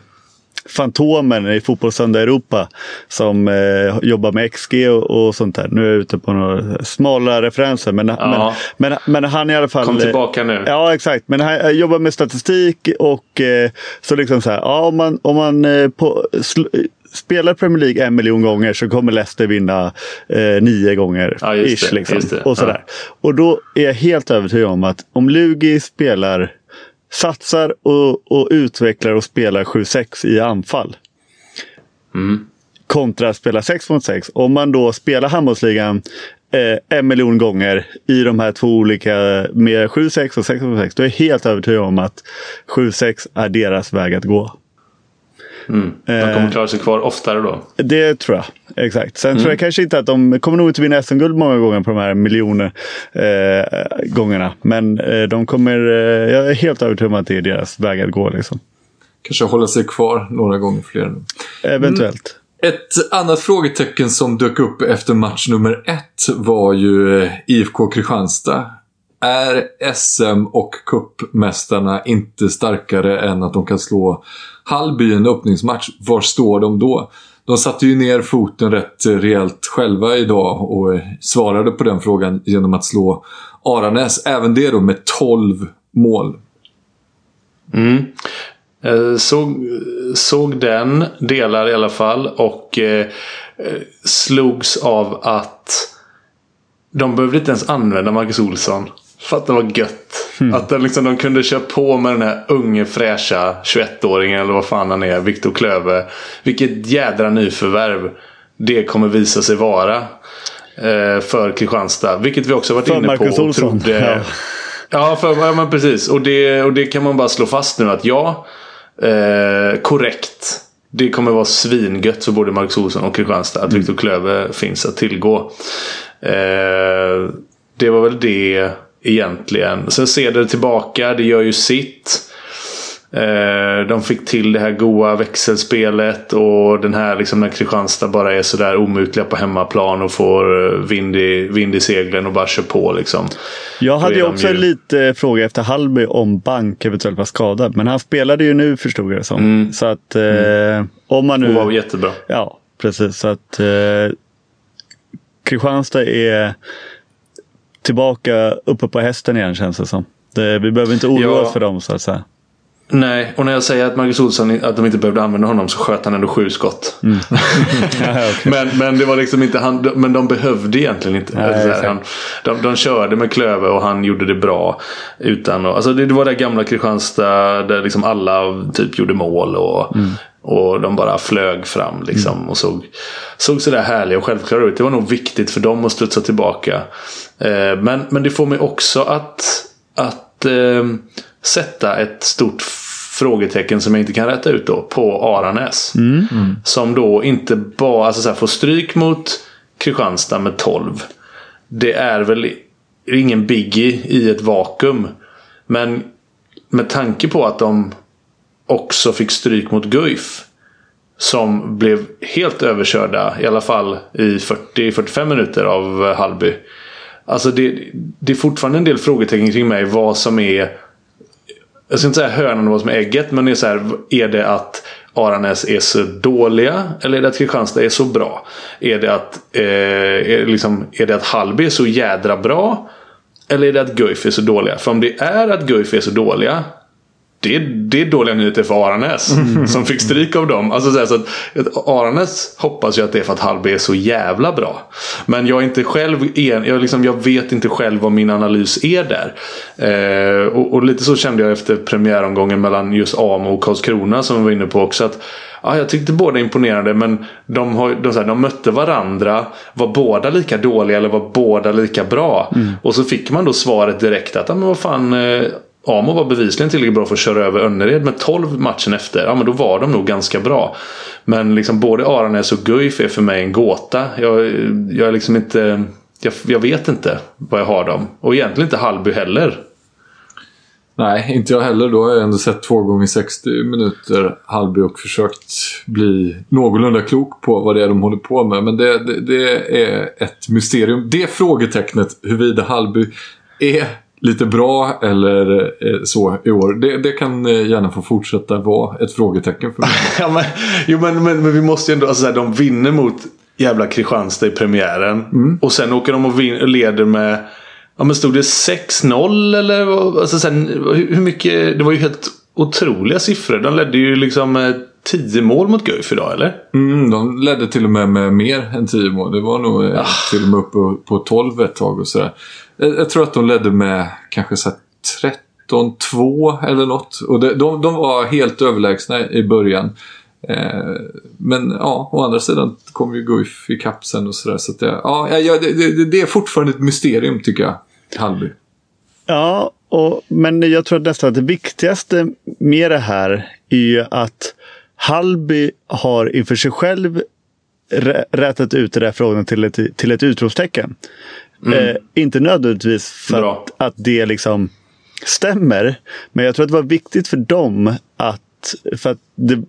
Fantomen i Fotbollssöndag Europa som eh, jobbar med XG och, och sånt där. Nu är jag ute på några smala referenser. Men, Ja. men, men, men han i alla fall... Kom tillbaka nu. Ja, exakt. Men han eh, jobbar med statistik och eh, så liksom så här. Ja, om man, om man eh, på, sl- spelar Premier League en miljon gånger så kommer Leicester vinna eh, nio gånger. Ja, ish, det, liksom. Och, sådär. och då är jag helt övertygad om att om Lugi spelar satsar och, och utvecklar och spelar 7-6 i anfall. Mm. Kontra att spela 6 mot 6. Om man då spelar handbollsligan eh, en miljon gånger i de här två olika med 7-6 och 6-6. Då är jag helt övertygad om att 7-6 är deras väg att gå. Mm. De kommer klara sig kvar oftare då? Det tror jag. Exakt. Sen mm. tror jag kanske inte att de kommer nog inte vinna SM-guld många gånger på de här miljoner eh, gångerna. Men eh, de kommer, eh, jag är helt övertygad om att det är deras väg att gå. Liksom. Kanske hålla sig kvar några gånger fler. Eventuellt. Mm. Ett annat frågetecken som dök upp efter match nummer ett var ju eh, IFK Kristianstad. Är SM och kuppmästarna inte starkare än att de kan slå Hallby i en öppningsmatch? Var står de då? De satte ju ner foten rätt rejält själva idag och eh, svarade på den frågan genom att slå Aranäs. Även det då med 12 mål. Mm. Eh, såg, såg den, delar i alla fall och eh, eh, slogs av att de behövde inte ens använda Marcus Olsson. För att det var gött. Mm. Att de, liksom, de kunde köra på med den här unge fräscha 21-åringen eller vad fan han är, Viktor Klöve. Vilket jädra nyförvärv det kommer visa sig vara. Eh, för Kristianstad. Vilket vi också varit för inne Marcus på. Olsson. Trodde, ja. ja, för, ja, men precis. Och det, och det kan man bara slå fast nu att ja, eh, korrekt. Det kommer vara svingött för både Marcus Olsson och Kristianstad att mm. Viktor Klöve finns att tillgå. Eh, det var väl det egentligen. Sen Ceder tillbaka, det gör ju sitt. Eh, de fick till det här goa växelspelet och den här liksom när Kristianstad bara är sådär omutliga på hemmaplan och får eh, vind i, vind i seglen och bara kör på liksom. Jag hade ju också ju... lite fråga efter Hallby om Bank eventuellt var skadad. Men han spelade ju nu förstod jag det som. Mm. Så att eh, mm. om man nu... Och var jättebra. Ja, precis. Så att eh, Kristianstad är tillbaka uppe på hästen igen känns det som. Det, vi behöver inte oroa ja. oss för dem så att säga. Nej, och när jag säger att Marcus Olsson att de inte behövde använda honom så sköt han ändå sju skott. Mm. [LAUGHS] [LAUGHS] men, men det var liksom inte han, men de behövde egentligen inte. Nej, han, de, de körde med Klöve och han gjorde det bra. Utan alltså det, det var det gamla Kristianstad där liksom alla typ gjorde mål och, mm. Och de bara flög fram liksom mm. och såg, såg sådär härliga och självklara ut. Det var nog viktigt för dem att studsa tillbaka. Eh, men, men det får mig också att, att eh, sätta ett stort frågetecken som jag inte kan rätta ut då på Aranäs. Mm. Mm. Som då inte bara alltså så får stryk mot Kristianstad med 12. Det är väl ingen biggie i ett vakuum. Men med tanke på att de också fick stryk mot Guif. Som blev helt överkörda, i alla fall i 40-45 minuter av eh, Hallby. Alltså det, det är fortfarande en del frågetecken kring mig vad som är jag ska inte säga hönan och vad som är ägget. Men det är så här, är det att Aranäs är så dåliga? Eller är det att Kristianstad är så bra? Är det att, eh, är, liksom, är det att Hallby är så jädra bra? Eller är det att Guif är så dåliga? För om det är att Guif är så dåliga det, det är dåliga nyheter för Aranäs. Mm. Som fick stryk av dem. Alltså så, här, så att, Aranäs hoppas ju att det är för att Hallby är så jävla bra. Men jag är inte själv en, jag, liksom, jag vet inte själv vad min analys är där. Eh, och, och, lite så kände jag efter premiäromgången mellan just Amo och Karlskrona som vi var inne på också. Att, ja, jag tyckte båda imponerade men de, har, de, så här, de mötte varandra. Var båda lika dåliga eller var båda lika bra? Mm. Och så fick man då svaret direkt att, ja, men vad fan. Amo var bevisligen tillräckligt bra för att köra över Önnered med 12 matchen efter. Ja men då var de nog ganska bra. Men liksom både Aranäs och Guif är för mig en gåta. Jag, jag är liksom inte... Jag, jag, vet inte vad jag har dem. Och egentligen inte Hallby heller. Nej, inte jag heller. Då har jag ändå sett två gånger 60 minuter Hallby och försökt bli någorlunda klok på vad det är de håller på med. Men det, det, det är ett mysterium. Det frågetecknet huruvida Hallby är lite bra eller eh, så i år. Det, det, kan eh, gärna få fortsätta vara ett frågetecken för mig. [LAUGHS] ja, men, jo, men, men, men, vi måste ju ändå, alltså, de vinner mot jävla Kristianstad i premiären. Mm. Och sen åker de och, och leder med Ja men stod det 6-0 eller? Alltså, sen, hur mycket? Det var ju helt otroliga siffror. De ledde ju liksom 10 mål mot Guif idag eller? Mm, de ledde till och med med mer än 10 mål. Det var nog ah. till och med uppe på 12 ett tag och sådär. Jag, jag tror att de ledde med kanske 13-2 eller något. Och det, de, de var helt överlägsna i början. Eh, men ja, å andra sidan kommer ju Guif ikapp sen och sådär. Så att det, ja, ja, det, det, det är fortfarande ett mysterium tycker jag. Hallby. Ja, och, men jag tror att nästan att det viktigaste med det här är ju att Hallby har inför sig själv rätat ut det där frågan till ett, till ett utropstecken. Eh, inte nödvändigtvis för Bra. att, att det liksom stämmer. Men jag tror att det var viktigt för dem att för att det,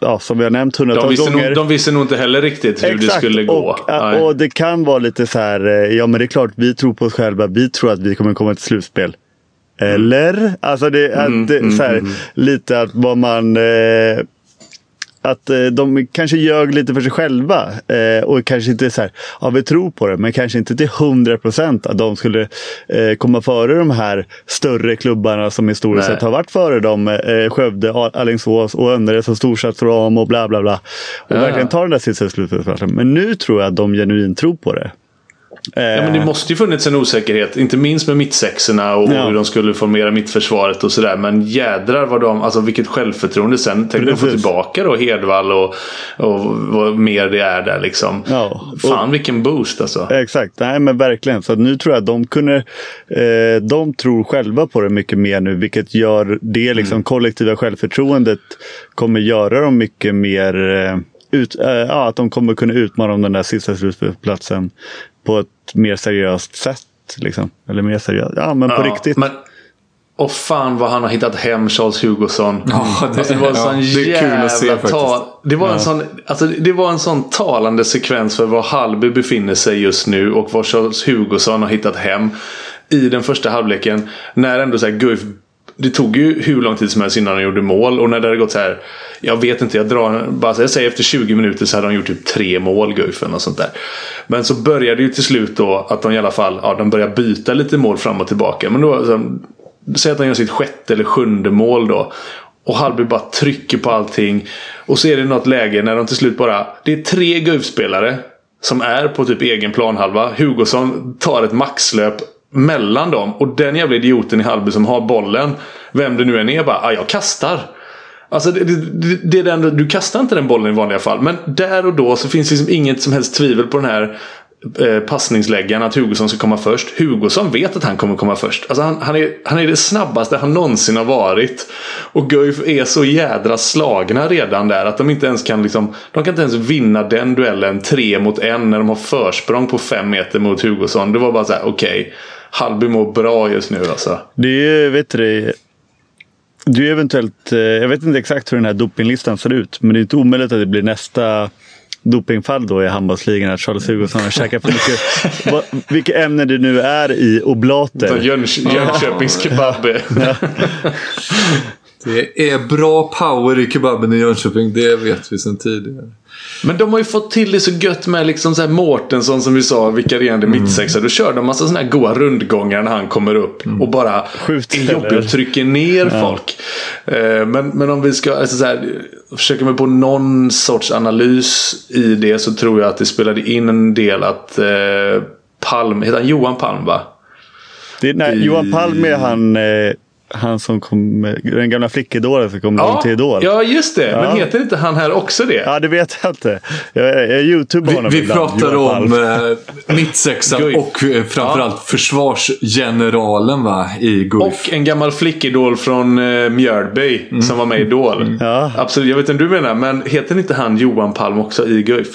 ja, som vi har nämnt De hundratals visste, gånger. nog, de visste nog inte heller riktigt hur det skulle gå. Och, och det kan vara lite så här, eh, ja men det är klart vi tror på oss själva, vi tror att vi kommer komma till slutspel. Eller? Alltså det, att, det, så här, lite att vad man... Eh, att eh, de kanske ljög lite för sig själva. Eh, och kanske inte så här, ja vi tror på det, men kanske inte till 100 procent att de skulle eh, komma före de här större klubbarna som historiskt sett har varit före dem. Eh, Skövde, Al- Alingsås och Önnered som storsatsram och bla bla bla. Och Ja. verkligen ta den där sista slutspelsplatsen. Men nu tror jag att de genuint tror på det. Eh, Ja, men det måste ju funnits en osäkerhet. Inte minst med mittsexorna och Ja. hur de skulle formera mittförsvaret och sådär. Men jädrar vad de, alltså vilket självförtroende sen. Tänk att få tillbaka då Hedvall och, och vad mer det är där liksom. Ja. Fan vilken boost alltså. Exakt, nej men verkligen. Så nu tror jag att de kunde, eh, de tror själva på det mycket mer nu. Vilket gör det liksom Mm. kollektiva självförtroendet kommer göra dem mycket mer, eh, ut, eh, ja, att de kommer kunna utmana om den där sista slutspelsplatsen på ett mer seriöst sätt. Liksom. Eller mer seriöst, ja men på Ja, riktigt. Men, och fan vad han har hittat hem Charles Hugosson. Ja, det- alltså, det var en ja, sån jävla att se faktiskt. tal. Det var, en sån, alltså, det var en sån talande sekvens för var Hallby befinner sig just nu och var Charles Hugosson har hittat hem. I den första halvleken. När ändå så här Guif det tog ju hur lång tid som helst innan de gjorde mål och när det hade gått så här. Jag vet inte, jag drar bara så jag säger efter 20 minuter så hade de gjort typ tre mål Guifen och sånt där. Men så började det ju till slut då att de i alla fall ja, de började byta lite mål fram och tillbaka. Men då, så, säg att de gör sitt sjätte eller sjunde mål då. Och Hallby bara trycker på allting. Och så är det något läge när de till slut bara... Det är tre Guif-spelare som är på typ egen planhalva. Hugosson tar ett maxlöp mellan dem. Och den jävla idioten i Hallby som har bollen. Vem det nu än är bara, ah, jag kastar. Alltså det, det, det är den, du kastar inte den bollen i vanliga fall. Men där och då så finns det liksom inget som helst tvivel på den här eh, passningsläggaren att Hugosson ska komma först. Hugosson vet att han kommer komma först. Alltså han, han, är, han är det snabbaste han någonsin har varit. Och Guif är så jädra slagna redan där att de inte ens kan liksom, De kan inte ens vinna den duellen tre mot en när de har försprång på fem meter mot Hugosson. Det var bara så här: okej. Hallby mår bra just nu alltså. Det är vet du, det är eventuellt, eh, jag vet inte exakt hur den här dopinglistan ser ut, men det är inte omöjligt att det blir nästa dopingfall då i handbollsligan att Charles Hugosson har käkat för mycket, [LAUGHS] vad, vilka ämnen det nu är i oblater. Jönköpings kebab. [LAUGHS] Det är bra power i kebaben i Jönköping, det vet vi sedan tidigare. Men de har ju fått till det så gött med liksom så här Mårtensson som vi sa, vikarierande Mm. mittsexa. Då kör de massa sådana här goa rundgångar när han kommer upp och bara Skjuter, är jobbig eller? och trycker ner folk. Eh, Men, men om vi ska alltså så här, försöka mig på någon sorts analys i det så tror jag att det spelade in en del att eh, Palm, heter han Johan Palm va? Det, nej, Johan Palm är han, eh, han som kom, den gamla flickidolen som kom långt till Idol. ja, just det. Men Ja. heter inte han här också det? Ja, det vet jag inte. Jag, jag youtubar Vi, honom vi ibland, pratar Johan om eh, mittsexan och eh, framförallt försvarsgeneralen va, i Guif. Och en gammal flickidol från uh, Mjölby som var med i Idol. Ja. Absolut, jag vet inte du menar. Men heter inte han Johan Palm också i Guif?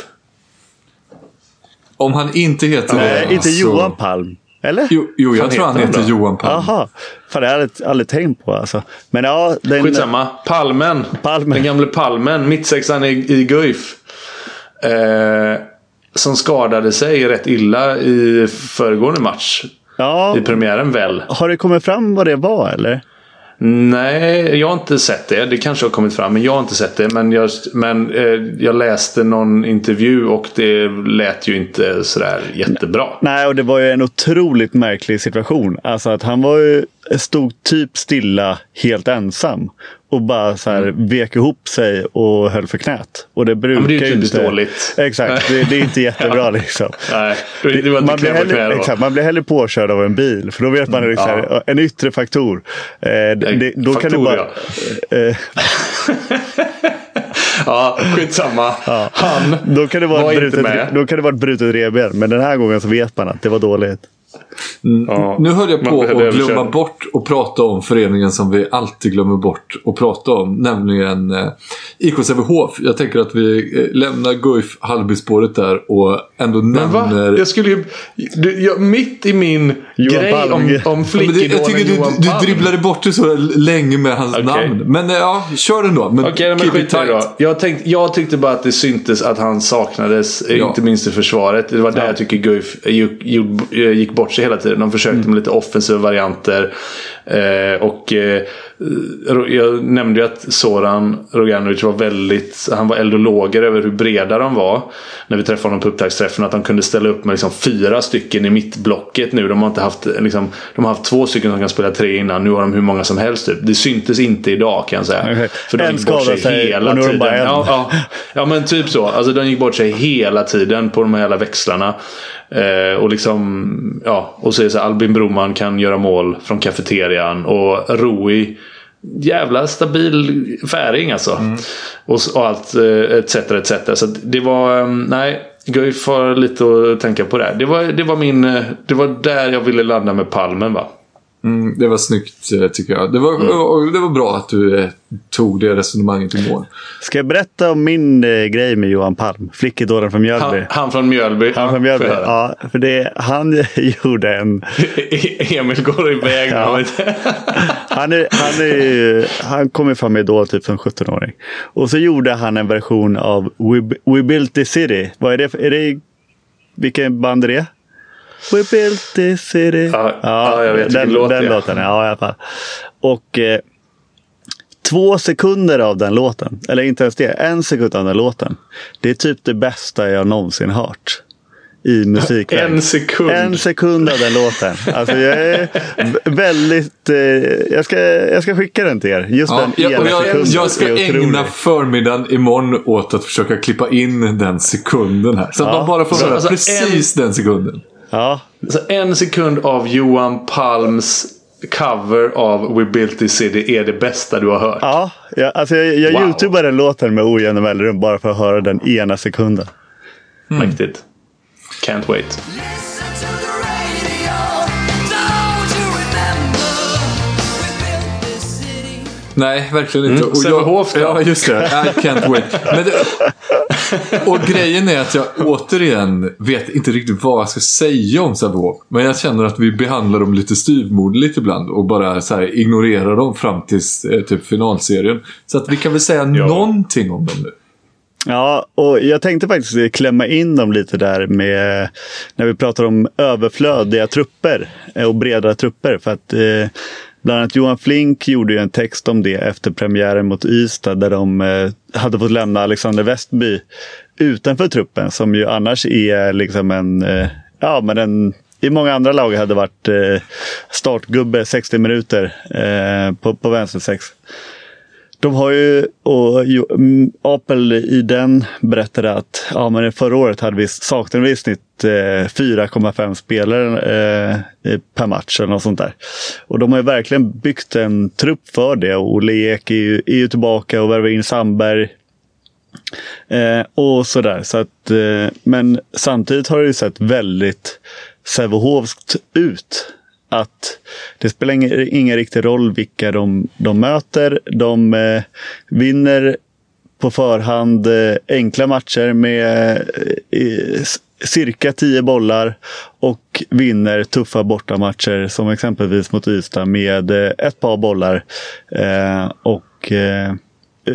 Om han inte heter Nej, det inte så- Johan Palm. Eller? Jo, jo jag tror han heter då? Johan Palm. Jaha. Fan, det har jag aldrig, aldrig tänkt på alltså. Men ja, den, Skitsamma. Palmen. Palmen. Den gamle Palmen. Mittsexan i, i Guif. Eh, som skadade sig rätt illa i föregående match. Ja, I premiären väl? har det kommit fram vad det var eller? Nej, jag har inte sett det. Det kanske har kommit fram, men jag har inte sett det. Men jag, men, eh, jag läste någon intervju och det lät ju inte sådär jättebra. Nej, och det var ju en otroligt märklig situation. Alltså att han var ju, stod typ stilla helt ensam. Och bara så här vek ihop sig och höll för knät. Och det brukar Mm. men det är ju inte... dåligt. Exakt, [LAUGHS] det, det är inte jättebra liksom. Nej, det, man, blir hellre, exakt, man blir hellre påkörd av en bil. För då vet man liksom, Mm, Ja. en yttre faktor. Eh, det, då kan du faktor, bara... Eh, [LAUGHS] ja, skitsamma. Ja. Han Då kan det vara var ett brutet, då kan det vara ett brutet revben. Men den här gången så vet man att det var dåligt. Ja, Nu höll jag på att glömma bort och prata om föreningen som vi alltid glömmer bort att prata om. Nämligen eh, IK Sävehof. Jag tänker att vi eh, lämnar Guif Hallby-spåret där och ändå Men va? nämner... Jag skulle ju... Du, jag, mitt i min Johan grej om, Palmgren. om Ja, men det, jag tycker flickidolen Johan du, du Palm. dribblade bort det så länge med hans Okej. namn. Men eh, ja, kör den då. Men Okej, men keep it skit då. Jag, tänkte, jag tyckte bara att det syntes att han saknades, Ja. inte minst i försvaret. Det var där jag tycker Guif gick bort sig hela tiden. De försökte Mm. med lite offensiva varianter. Eh, och eh, jag nämnde ju att Soran Roganovic var väldigt... Han var eld och lågor över hur breda de var. När vi träffade honom på upptaktsträffen. Att de kunde ställa upp med liksom fyra stycken i mittblocket nu. De har inte haft... Liksom, de har haft två stycken som kan spela tre innan. Nu har de hur många som helst. Typ. Det syntes inte idag kan jag säga. För de En gick bort sig sig hela tiden. Ja, ja, ja, men typ så. Alltså de gick bort sig hela tiden på de här jävla växlarna. Eh, och liksom, ja. Och så är det så här, Albin Broman kan göra mål från kafeterian. Och Rui, jävla stabil färing alltså. Och, s- och allt, eh, etc, etc. Så det var, eh, nej. Guif har lite att tänka på där. Det var, det var min, eh, det var där jag ville landa med palmen va. Mm, det var snyggt eh, tycker jag. Det var, Mm. det var bra att du eh, tog det resonemanget i mål. Ska jag berätta om min eh, grej med Johan Palm? Flickidolen från Mjölby. Han, han från Mjölby. Han från Mjölby. Ja, för det, han [LAUGHS] gjorde en... [LAUGHS] Emil går iväg. Ja. [LAUGHS] Han, är, han, är, han kom ju fram i Idol typ som 17-åring. Och så gjorde han en version av We, We Built the City. Vad är det? Är det vilken band är det? We built the city. Ja, ja, jag vet den, låt den är. låten. Ja, i alla fall. Och eh, två sekunder av den låten, eller inte ens det, en sekund av den låten. Det är typ det bästa jag någonsin hört i musikväg. En sekund. En sekund av den låten. Alltså jag är väldigt... Eh, jag, ska, jag ska skicka den till er. Just Ja, den jag, ena och jag, sekunden jag ska ägna förmiddagen imorgon åt att försöka klippa in den sekunden här. Så att Ja, man bara får höra Alltså, precis den sekunden. Ja, Så en sekund av Johan Palms cover av We Built This City är det bästa du har hört. ja jag, alltså jag, jag Wow. youtubar den låten med ojämna mellanrum bara för att höra den ena sekunden. Mäktigt. Can't wait. Nej, verkligen inte. Mm, Och Sävehof då? Ja, just det. [LAUGHS] I can't wait. Men det, och grejen är att jag återigen vet inte riktigt vad jag ska säga om Sävehof. Men jag känner att vi behandlar dem lite styvmoderligt ibland och bara så här ignorerar dem fram till eh, typ finalserien. Så att vi kan väl säga någonting om dem nu. Ja, och jag tänkte faktiskt klämma in dem lite där med när vi pratar om överflödiga trupper och breda trupper. För att eh, bland annat Johan Flink gjorde ju en text om det efter premiären mot Ystad där de eh, hade fått lämna Alexander Westby utanför truppen som ju annars är liksom en, eh, ja men en i många andra lag hade varit eh, startgubbe 60 minuter på, på vänster sex. De har ju, och mm, Apel i den berättade att ja, men förra året hade vi, saknade vi i snitt eh, 4,5 spelare eh, per match eller något sånt där. Och de har ju verkligen byggt en trupp för det och Leek är ju, är ju tillbaka och värvar in Sandberg. Eh, och sådär. Så att, eh, men samtidigt har det ju sett väldigt Sävehofskt ut. Att det spelar ingen, ingen riktig roll vilka de, de möter. De eh, vinner på förhand eh, enkla matcher med eh, cirka 10 bollar och vinner tuffa bortamatcher som exempelvis mot Ystad med eh, ett par bollar. Eh, och eh,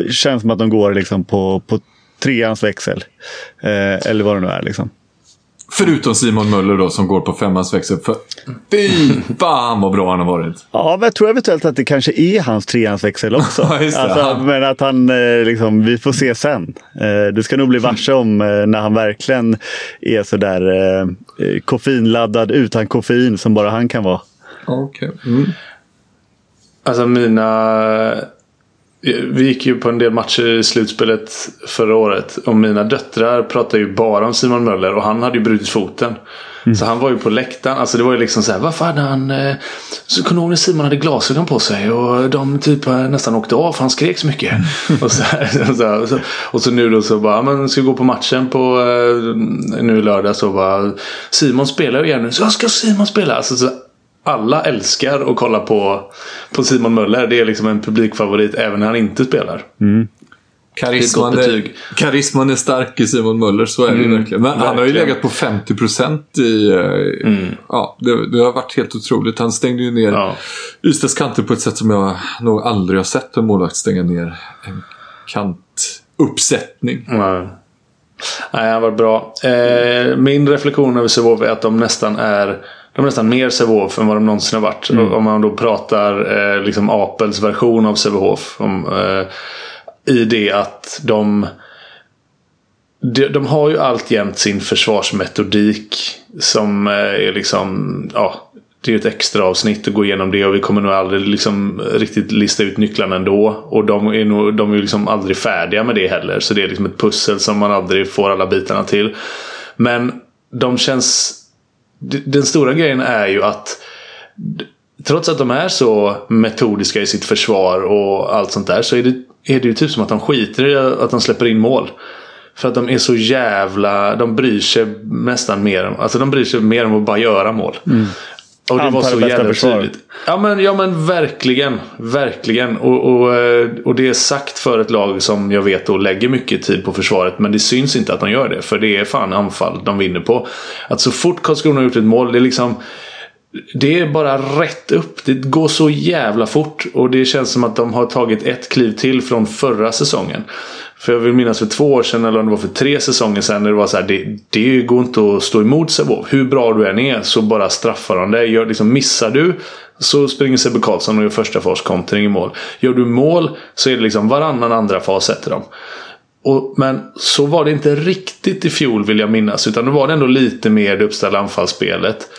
känns som att de går liksom på, på treans växel. Eh, eller vad det nu är. Liksom. Förutom Simon Möller då som går på femmans växel. För fy [LAUGHS] fan vad bra han har varit. Ja, men jag tror eventuellt att det kanske är hans trehandsväxel också. [LAUGHS] Ja, just det. alltså, Men att han, eh, liksom, vi får se sen. Eh, Du ska nog bli varse om eh, när han verkligen är sådär koffeinladdad utan koffein som bara han kan vara. Okej. Mm. Alltså mina... Vi gick ju på en del matcher i slutspelet förra året. Och mina döttrar pratade ju bara om Simon Möller. Och han hade ju brutit foten. Så han var ju på läktaren. Alltså det var ju liksom så här, vad fan han... Eh, så kommer när Simon hade glasögon på sig och de typ eh, nästan åkte av för han skrek så mycket. och, så här, [LAUGHS] och, så här, och, så, och så nu då så bara, men ska vi gå på matchen på eh, nu lördag så bara Simon spelar ju igen nu. Så ska Simon spela? Alltså, så, alla älskar att kolla på, på Simon Möller. Det är liksom en publikfavorit även när han inte spelar. Karisman Det är karisman är stark i Simon Möller, så är det Mm, verkligen. Men han har ju verkligen. legat på 50% i... eh, Mm. Ja, det, det har varit helt otroligt. Han stängde ju ner Ja. Ystads kanter på ett sätt som jag nog aldrig har sett en målvakt stänga ner en kantuppsättning. Nej. Nej, han var bra. Eh, min reflektion över Sävehof är att de nästan är de är nästan mer Sävehof än vad de någonsin har varit. Om man då pratar eh, liksom Apels version av Sävehof. Eh, I det att de, de de har ju alltjämt sin försvarsmetodik. Som eh, är liksom ja, det är ett extra avsnitt att gå igenom det och vi kommer nog aldrig liksom riktigt lista ut nycklarna ändå. Och de är, nog, de är ju liksom aldrig färdiga med det heller. Så det är liksom ett pussel som man aldrig får alla bitarna till. Men de känns... Den stora grejen är ju att Trots att de är så metodiska i sitt försvar och allt sånt där så är det, är det ju typ som att de skiter i att de släpper in mål. För att de är så jävla... De bryr sig nästan mer om... Alltså de bryr sig mer om att bara göra mål. Mm. Och det var så jävla försvar. tydligt. Ja men, ja men verkligen. Verkligen. Och, och, eh, och det är sagt för ett lag som jag vet då lägger mycket tid på försvaret. Men det syns inte att de gör det. För det är fan anfall de vinner på. Att så fort Karlskrona har gjort ett mål. Det är liksom... Det är bara rätt upp. Det går så jävla fort. Och det känns som att de har tagit ett kliv till från förra säsongen. För jag vill minnas för två år sedan eller om det var för tre säsonger sedan. När det var så här, det, det går inte att stå emot Sävehof. Hur bra du än är så bara straffar de dig. Gör, liksom, missar du så springer Sebbe Karlsson och gör första fas kontring i mål. Gör du mål så är det liksom varannan andra fas sätter de. Och, men så var det inte riktigt i fjol vill jag minnas. Utan då var det ändå lite mer det uppställda anfallsspelet.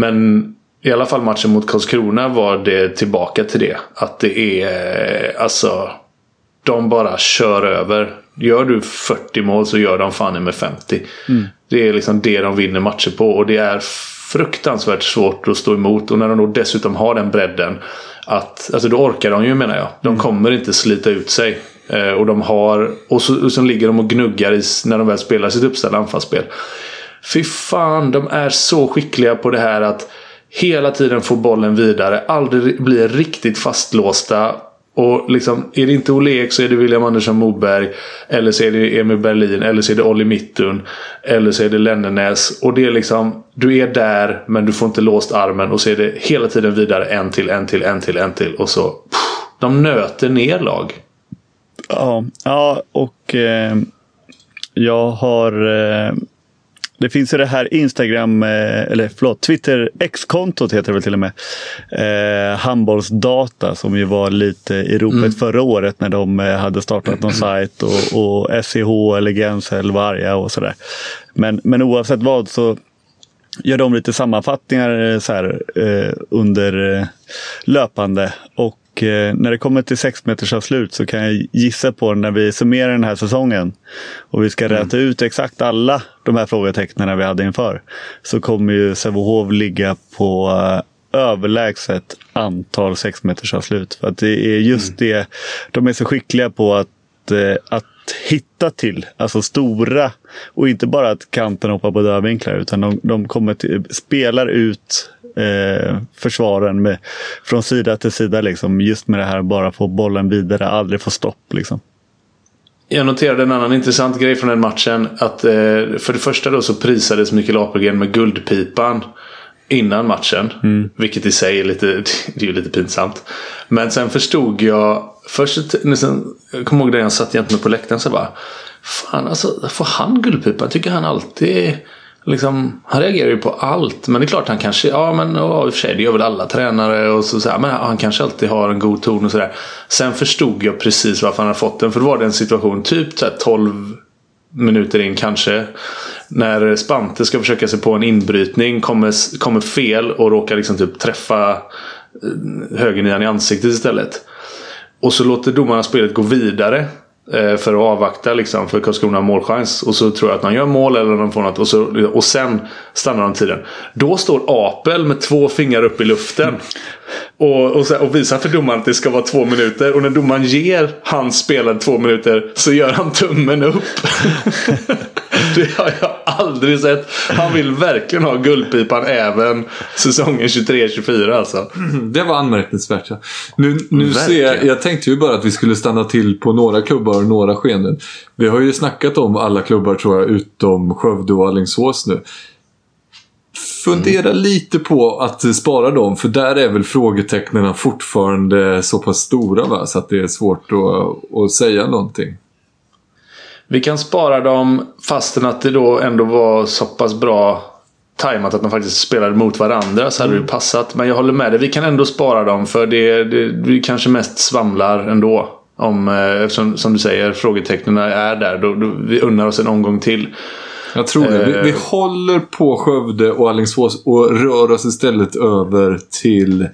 Men i alla fall matchen mot Karlskrona var det tillbaka till det. Att det är alltså... De bara kör över. Gör du 40 mål så gör de fan med 50. Det är liksom det de vinner matcher på. Och det är fruktansvärt svårt att stå emot. Och när de då dessutom har den bredden. Att, alltså då orkar de ju menar jag. De kommer inte slita ut sig. Eh, och de har... Och så, och så ligger de och gnuggar i, när de väl spelar sitt uppställda anfallsspel. Fy fan, de är så skickliga på det här att hela tiden få bollen vidare. Aldrig bli riktigt fastlåsta. Och liksom, är det inte Olle Ek så är det William Andersson Moberg. Eller så är det Emil Berlin. Eller så är det Olli Mittun. Eller så är det Lennernäs. Och det är liksom, du är där men du får inte låst armen. Och så är det hela tiden vidare en till, en till, en till, en till. Och så, pff, de nöter ner lag. Ja, ja och eh, jag har... Eh, det finns ju det här Instagram, eh, eller förlåt, Twitter X-kontot heter det väl till och med. Eh, handbollsdata som ju var lite i ropet förra året när de eh, hade startat någon sajt och, och SEH, Legensel, Varga och sådär. Men, men oavsett vad så gör de lite sammanfattningar eh, så här, eh, under löpande. Och eh, när det kommer till sex meters avslut så kan jag gissa på när vi summerar den här säsongen och vi ska räta ut exakt alla de här frågetecknen vi hade inför. Så kommer ju Sävehof ligga på eh, överlägset antal sex meters avslut. För att det är just det, de är så skickliga på att, eh, att hitta till. Alltså stora. Och inte bara att kanten hoppar på dödvinklar. Utan de, de kommer till, spelar ut eh, försvaren med, från sida till sida. Liksom, just med det här bara få bollen vidare, aldrig få stopp. Liksom. Jag noterade en annan intressant grej från den matchen. Att eh, för det första då så prisades Mikael Apelgren med guldpipan. Innan matchen. Vilket i sig är lite, [LAUGHS] det är ju lite pinsamt. Men sen förstod jag. Först sen, jag kommer ihåg det jag satt jämte mig på läktaren. Så bara. Fan alltså. Får han guldpipa? Tycker han alltid. Liksom, han reagerar ju på allt. Men det är klart han kanske. Ja men ja, i och för sig det gör väl alla tränare. Och så, så här, men han kanske alltid har en god ton och sådär. Sen förstod jag precis varför han hade fått den. För då var det en situation typ så här 12 minuter in kanske. När Spante ska försöka sig på en inbrytning. Kommer, kommer fel och råkar liksom typ träffa eh, högernian i ansiktet istället. Och så låter domarna spelet gå vidare. Eh, för att avvakta liksom, för Karlskrona har målchans. Och så tror jag att man gör mål eller de får något. Och, så, och sen stannar de tiden. Då står Apel med två fingrar upp i luften. Och, och, så, och visar för domaren att det ska vara två minuter. Och när domaren ger hans spelare två minuter så gör han tummen upp. [LAUGHS] [LAUGHS] det har jag aldrig sett. Han vill verkligen ha guldpipan även säsongen 23-24 alltså. [CLEARS THROAT] Det var anmärkningsvärt. Ja. Nu, nu ser jag, jag tänkte ju bara att vi skulle stanna till på några klubbar och några skeenden. Vi har ju snackat om alla klubbar tror jag, utom Skövde och Alingsås nu. Fundera lite på att spara dem, för där är väl frågetecknen fortfarande så pass stora va? så att det är svårt att, att säga någonting. Vi kan spara dem fastän att det då ändå var så pass bra tajmat att de faktiskt spelade mot varandra så hade det passat. Men jag håller med dig. Vi kan ändå spara dem för det, det vi kanske mest svamlar ändå. Om, eh, eftersom som du säger frågetecknen är där. Då, då, vi unnar oss en omgång till. Jag tror det. Vi, Eh. vi håller på Skövde och Alingsås och rör oss istället över till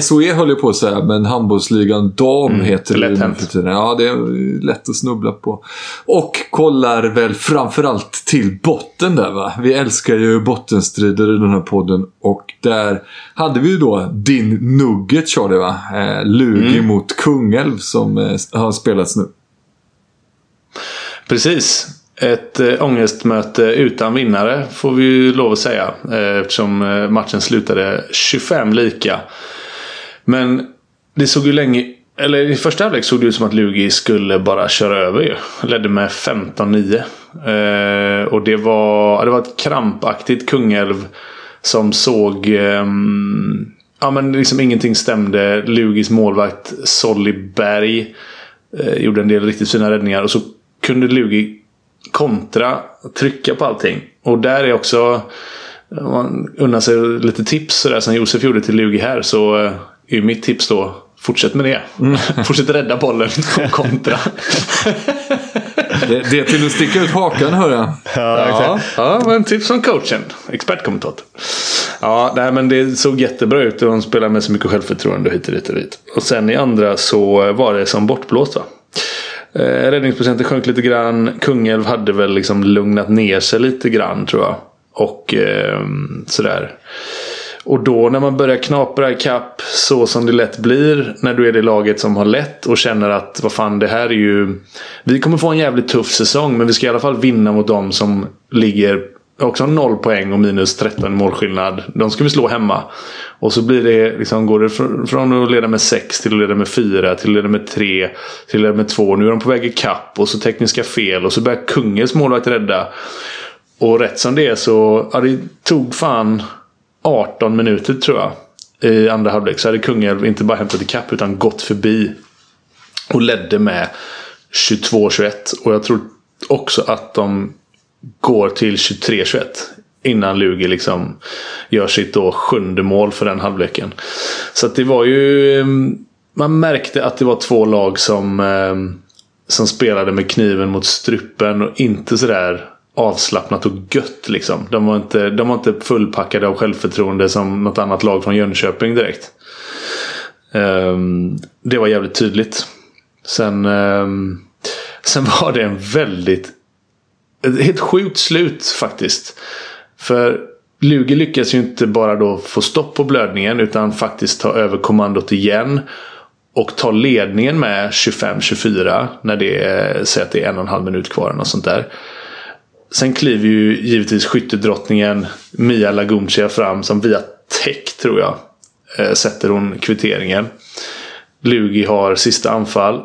SOE höll jag på att säga, men handbollsligan dam heter det lätt hänt. Ja, det är lätt att snubbla på. Och kollar väl framförallt till botten där va. Vi älskar ju bottenstrider i den här podden. Och där hade vi ju då din nugget Charlie va. Eh, Lugi mot Kungälv som eh, har spelats nu. Precis. Ett äh, ångestmöte utan vinnare får vi ju lov att säga. Eh, eftersom eh, matchen slutade 25 lika. Men det såg ju länge... Eller i första halvlek såg det ut som att Lugi skulle bara köra över ju. Ledde med 15-9. Eh, och det var, det var ett krampaktigt Kungälv som såg... Eh, ja men liksom ingenting stämde. Lugis målvakt Solly Berg eh, gjorde en del riktigt fina räddningar. Och så kunde Lugi kontra, trycka på allting. Och där är också... Om man unnar sig lite tips sådär som Josef gjorde till Lugi här så eh, är ju mitt tips då Fortsätt med det. [LAUGHS] Fortsätt rädda bollen och [LAUGHS] kontra. Det, det är till att sticka ut hakan hör jag. Ja, ja, men tips från coachen. Expertkommentator. Ja, nej, men det såg jättebra ut och de spelade med så mycket självförtroende hit och dit och dit. Och sen i andra så var det som bortblåst va. Eh, räddningsprocenten sjönk lite grann. Kungälv hade väl liksom lugnat ner sig lite grann tror jag. Och eh, sådär. Och då när man börjar knapra i kapp så som det lätt blir när du är det laget som har lätt och känner att vad fan det här är ju... Vi kommer få en jävligt tuff säsong men vi ska i alla fall vinna mot dem som ligger också har noll poäng och minus 13 målskillnad. De ska vi slå hemma. Och så blir det, liksom, går det från att leda med 6 till att leda med 4 till att leda med 3 till att leda med 2. Nu är de på väg i kapp och så tekniska fel och så börjar Kungens målvakt rädda. Och rätt som det är så, ja, det tog fan 18 minuter tror jag. I andra halvlek så hade Kungälv inte bara hämtat ikapp utan gått förbi. Och ledde med 22-21. Och jag tror också att de går till 23-21. Innan Lugi liksom gör sitt då sjunde mål för den halvleken. Så att det var ju... Ehm, man märkte att det var två lag som, ehm, som spelade med kniven mot strupen och inte sådär avslappnat och gött liksom. De var inte, de var inte fullpackade av självförtroende som något annat lag från Jönköping direkt. Um, det var jävligt tydligt. Sen, um, sen var det en väldigt ett helt sjukt slut faktiskt. För Lugi lyckas ju inte bara då få stopp på blödningen utan faktiskt ta över kommandot igen. Och ta ledningen med 25-24 när det är, säg att det är en och en halv minut kvar och sånt där. Sen kliver ju givetvis skyttedrottningen Mia Laguncia fram som via tech tror jag eh, sätter hon kvitteringen. Lugi har sista anfall.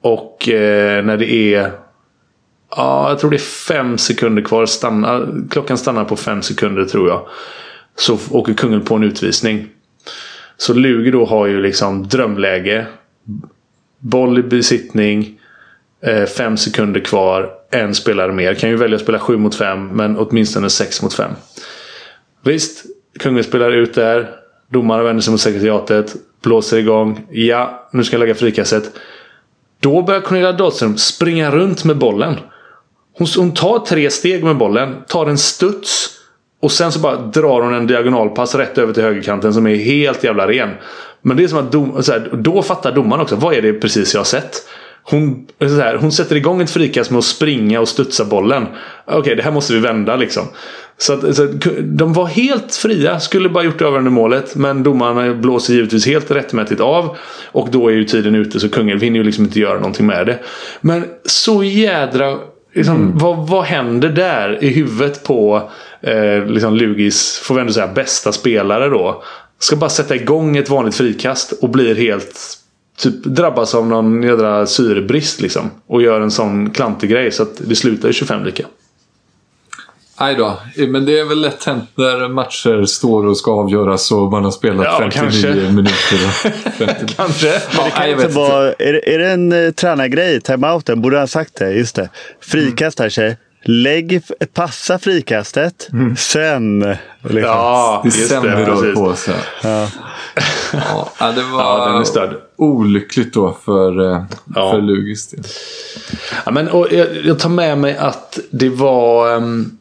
Och eh, när det är Ja, jag tror det är fem sekunder kvar. Stanna, klockan stannar på fem sekunder tror jag. Så åker kungen på en utvisning. Så Lugi då har ju liksom drömläge. Boll i besittning. Eh, fem sekunder kvar. En spelare mer. Kan ju välja att spela sju mot fem. Men åtminstone sex mot fem. Visst, kungen spelar ut där. Domaren vänder sig mot sekretariatet. Blåser igång. Ja, nu ska jag lägga frikastet. Då börjar Cornelia Dahlström springa runt med bollen. Hon, hon tar tre steg med bollen, tar en studs och sen så bara drar hon en diagonalpass rätt över till högerkanten som är helt jävla ren. Men det är som att dom, så här, då fattar domaren också, vad är det precis jag har sett? Hon, så här, hon sätter igång ett frikast med att springa och studsa bollen. Okej, det här måste vi vända liksom. Så, att, så att, de var helt fria, skulle bara gjort det avgörande målet. Men domarna blåser givetvis helt rättmätigt av. Och då är ju tiden ute så kungen vinner ju liksom inte göra någonting med det. Men så jädra... Liksom, vad, vad händer där i huvudet på eh, liksom Lugis, får vi ändå säga, bästa spelare då? Ska bara sätta igång ett vanligt frikast och blir helt typ drabbas av någon jädra syrebrist liksom. Och gör en sån klantig grej så att det slutar i 25 lika. Aj då. Men det är väl lätt hänt när matcher står och ska avgöras och man har spelat Ja, 59 kanske. [LAUGHS] minuter. och 50. Kanske. Ja, nej, jag vet Alltså, inte. vad, är, det- är det en uh, tränargrej? Timeouten? Borde ha sagt det. Just det. Frikast här tjej. Lägg, passa frikastet. Sen. Liksom. Ja, Det just stämmer det. då Precis. på sig. Ja. Ja, det var Ja, den är störd. Olyckligt då för, eh, Ja. för Lugis del. Ja, men, och jag, jag tar med mig att det var um,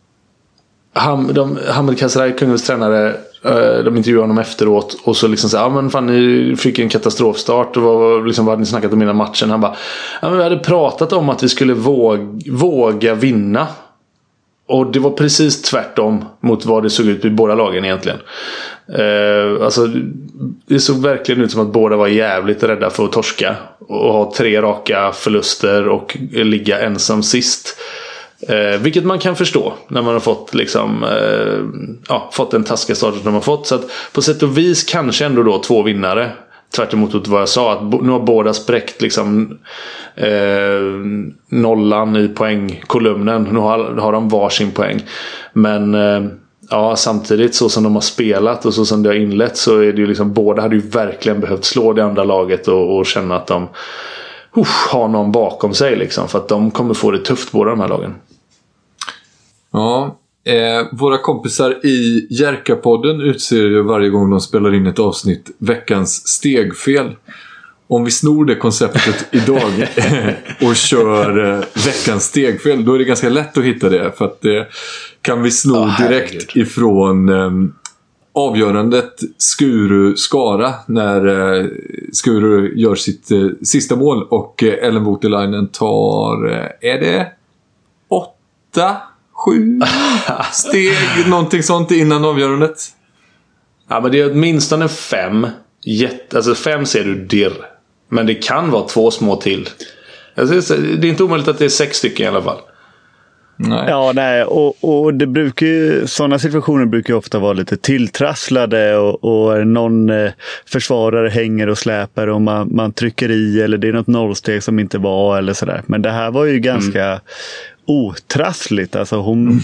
Ham, de, Hamid Karzai, kungens tränare, eh, de intervjuade honom efteråt och så liksom så ja men fan ni fick en katastrofstart och vad, liksom, vad hade ni snackat om innan matchen? Han bara, ja men vi hade pratat om att vi skulle våg, våga vinna. Och det var precis tvärtom mot vad det såg ut i båda lagen egentligen. Eh, alltså, det såg verkligen ut som att båda var jävligt rädda för att torska. Och ha tre raka förluster och ligga ensam sist. Eh, vilket man kan förstå när man har fått, liksom, eh, ja, fått den taskiga starten de har fått. Så att på sätt och vis kanske ändå då två vinnare. Tvärt emot vad jag sa. Att nu har båda spräckt liksom, eh, nollan i poängkolumnen. Nu har, har de varsin poäng. Men eh, ja, samtidigt så som de har spelat och så som det har inlett så är det ju liksom båda hade ju verkligen behövt slå det andra laget och, och känna att de usch, har någon bakom sig. Liksom, för att de kommer få det tufft båda de här lagen. Ja, eh, våra kompisar i Jerka-podden utser ju varje gång de spelar in ett avsnitt veckans stegfel. Om vi snor det konceptet [LAUGHS] idag och kör eh, veckans stegfel, då är det ganska lätt att hitta det. För att det kan vi sno herregud. direkt ifrån eh, avgörandet Skuru-Skara när eh, Skuru gör sitt eh, sista mål och eh, Ellen Voutilainen tar, eh, är det åtta, sju steg, någonting sånt innan avgörandet? Ja, men det är åtminstone fem. Jätte, alltså fem ser du dirr. Men det kan vara två små till. Alltså, det är inte omöjligt att det är sex stycken i alla fall. Nej. Ja, nej, och, och det brukar ju, sådana situationer brukar ju ofta vara lite tilltrasslade och, och någon eh, försvarare hänger och släpar och man, man trycker i eller det är något nollsteg som inte var eller sådär. Men det här var ju ganska otrassligt. Alltså hon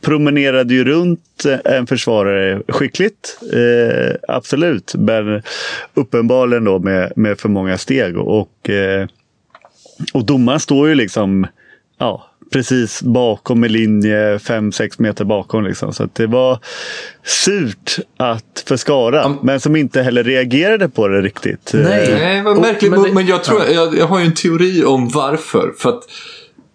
promenerade ju runt en försvarare skickligt, eh, absolut. Men uppenbarligen då med, med för många steg. Och, eh, och domaren står ju liksom ja, precis bakom i linje 5-6 meter bakom. Liksom. Så att det var surt att för Skara, men som inte heller reagerade på det riktigt. Nej. Eh, Nej, vad Och- märkligt. men Men, det- jag, tror, jag, jag har ju en teori om varför. För att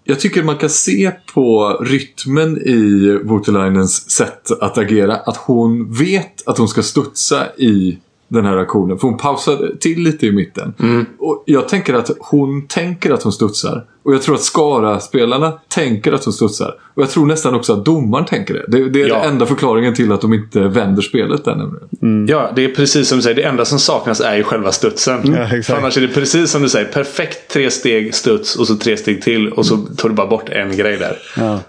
jag tycker man kan se på rytmen i Voutilainens sätt att agera att hon vet att hon ska studsa i den här aktionen. För hon pausar till lite i mitten. Och jag tänker att hon tänker att hon studsar. Och jag tror att Skara-spelarna tänker att hon studsar. Och jag tror nästan också att domaren tänker det. Det, det är Ja. den enda förklaringen till att de inte vänder spelet där nämligen. Ja, det är precis som du säger. Det enda som saknas är ju själva studsen. Ja, exakt. För annars är det precis som du säger. Perfekt tre steg studs och så tre steg till. Och så tar du bara bort en grej där. Ja,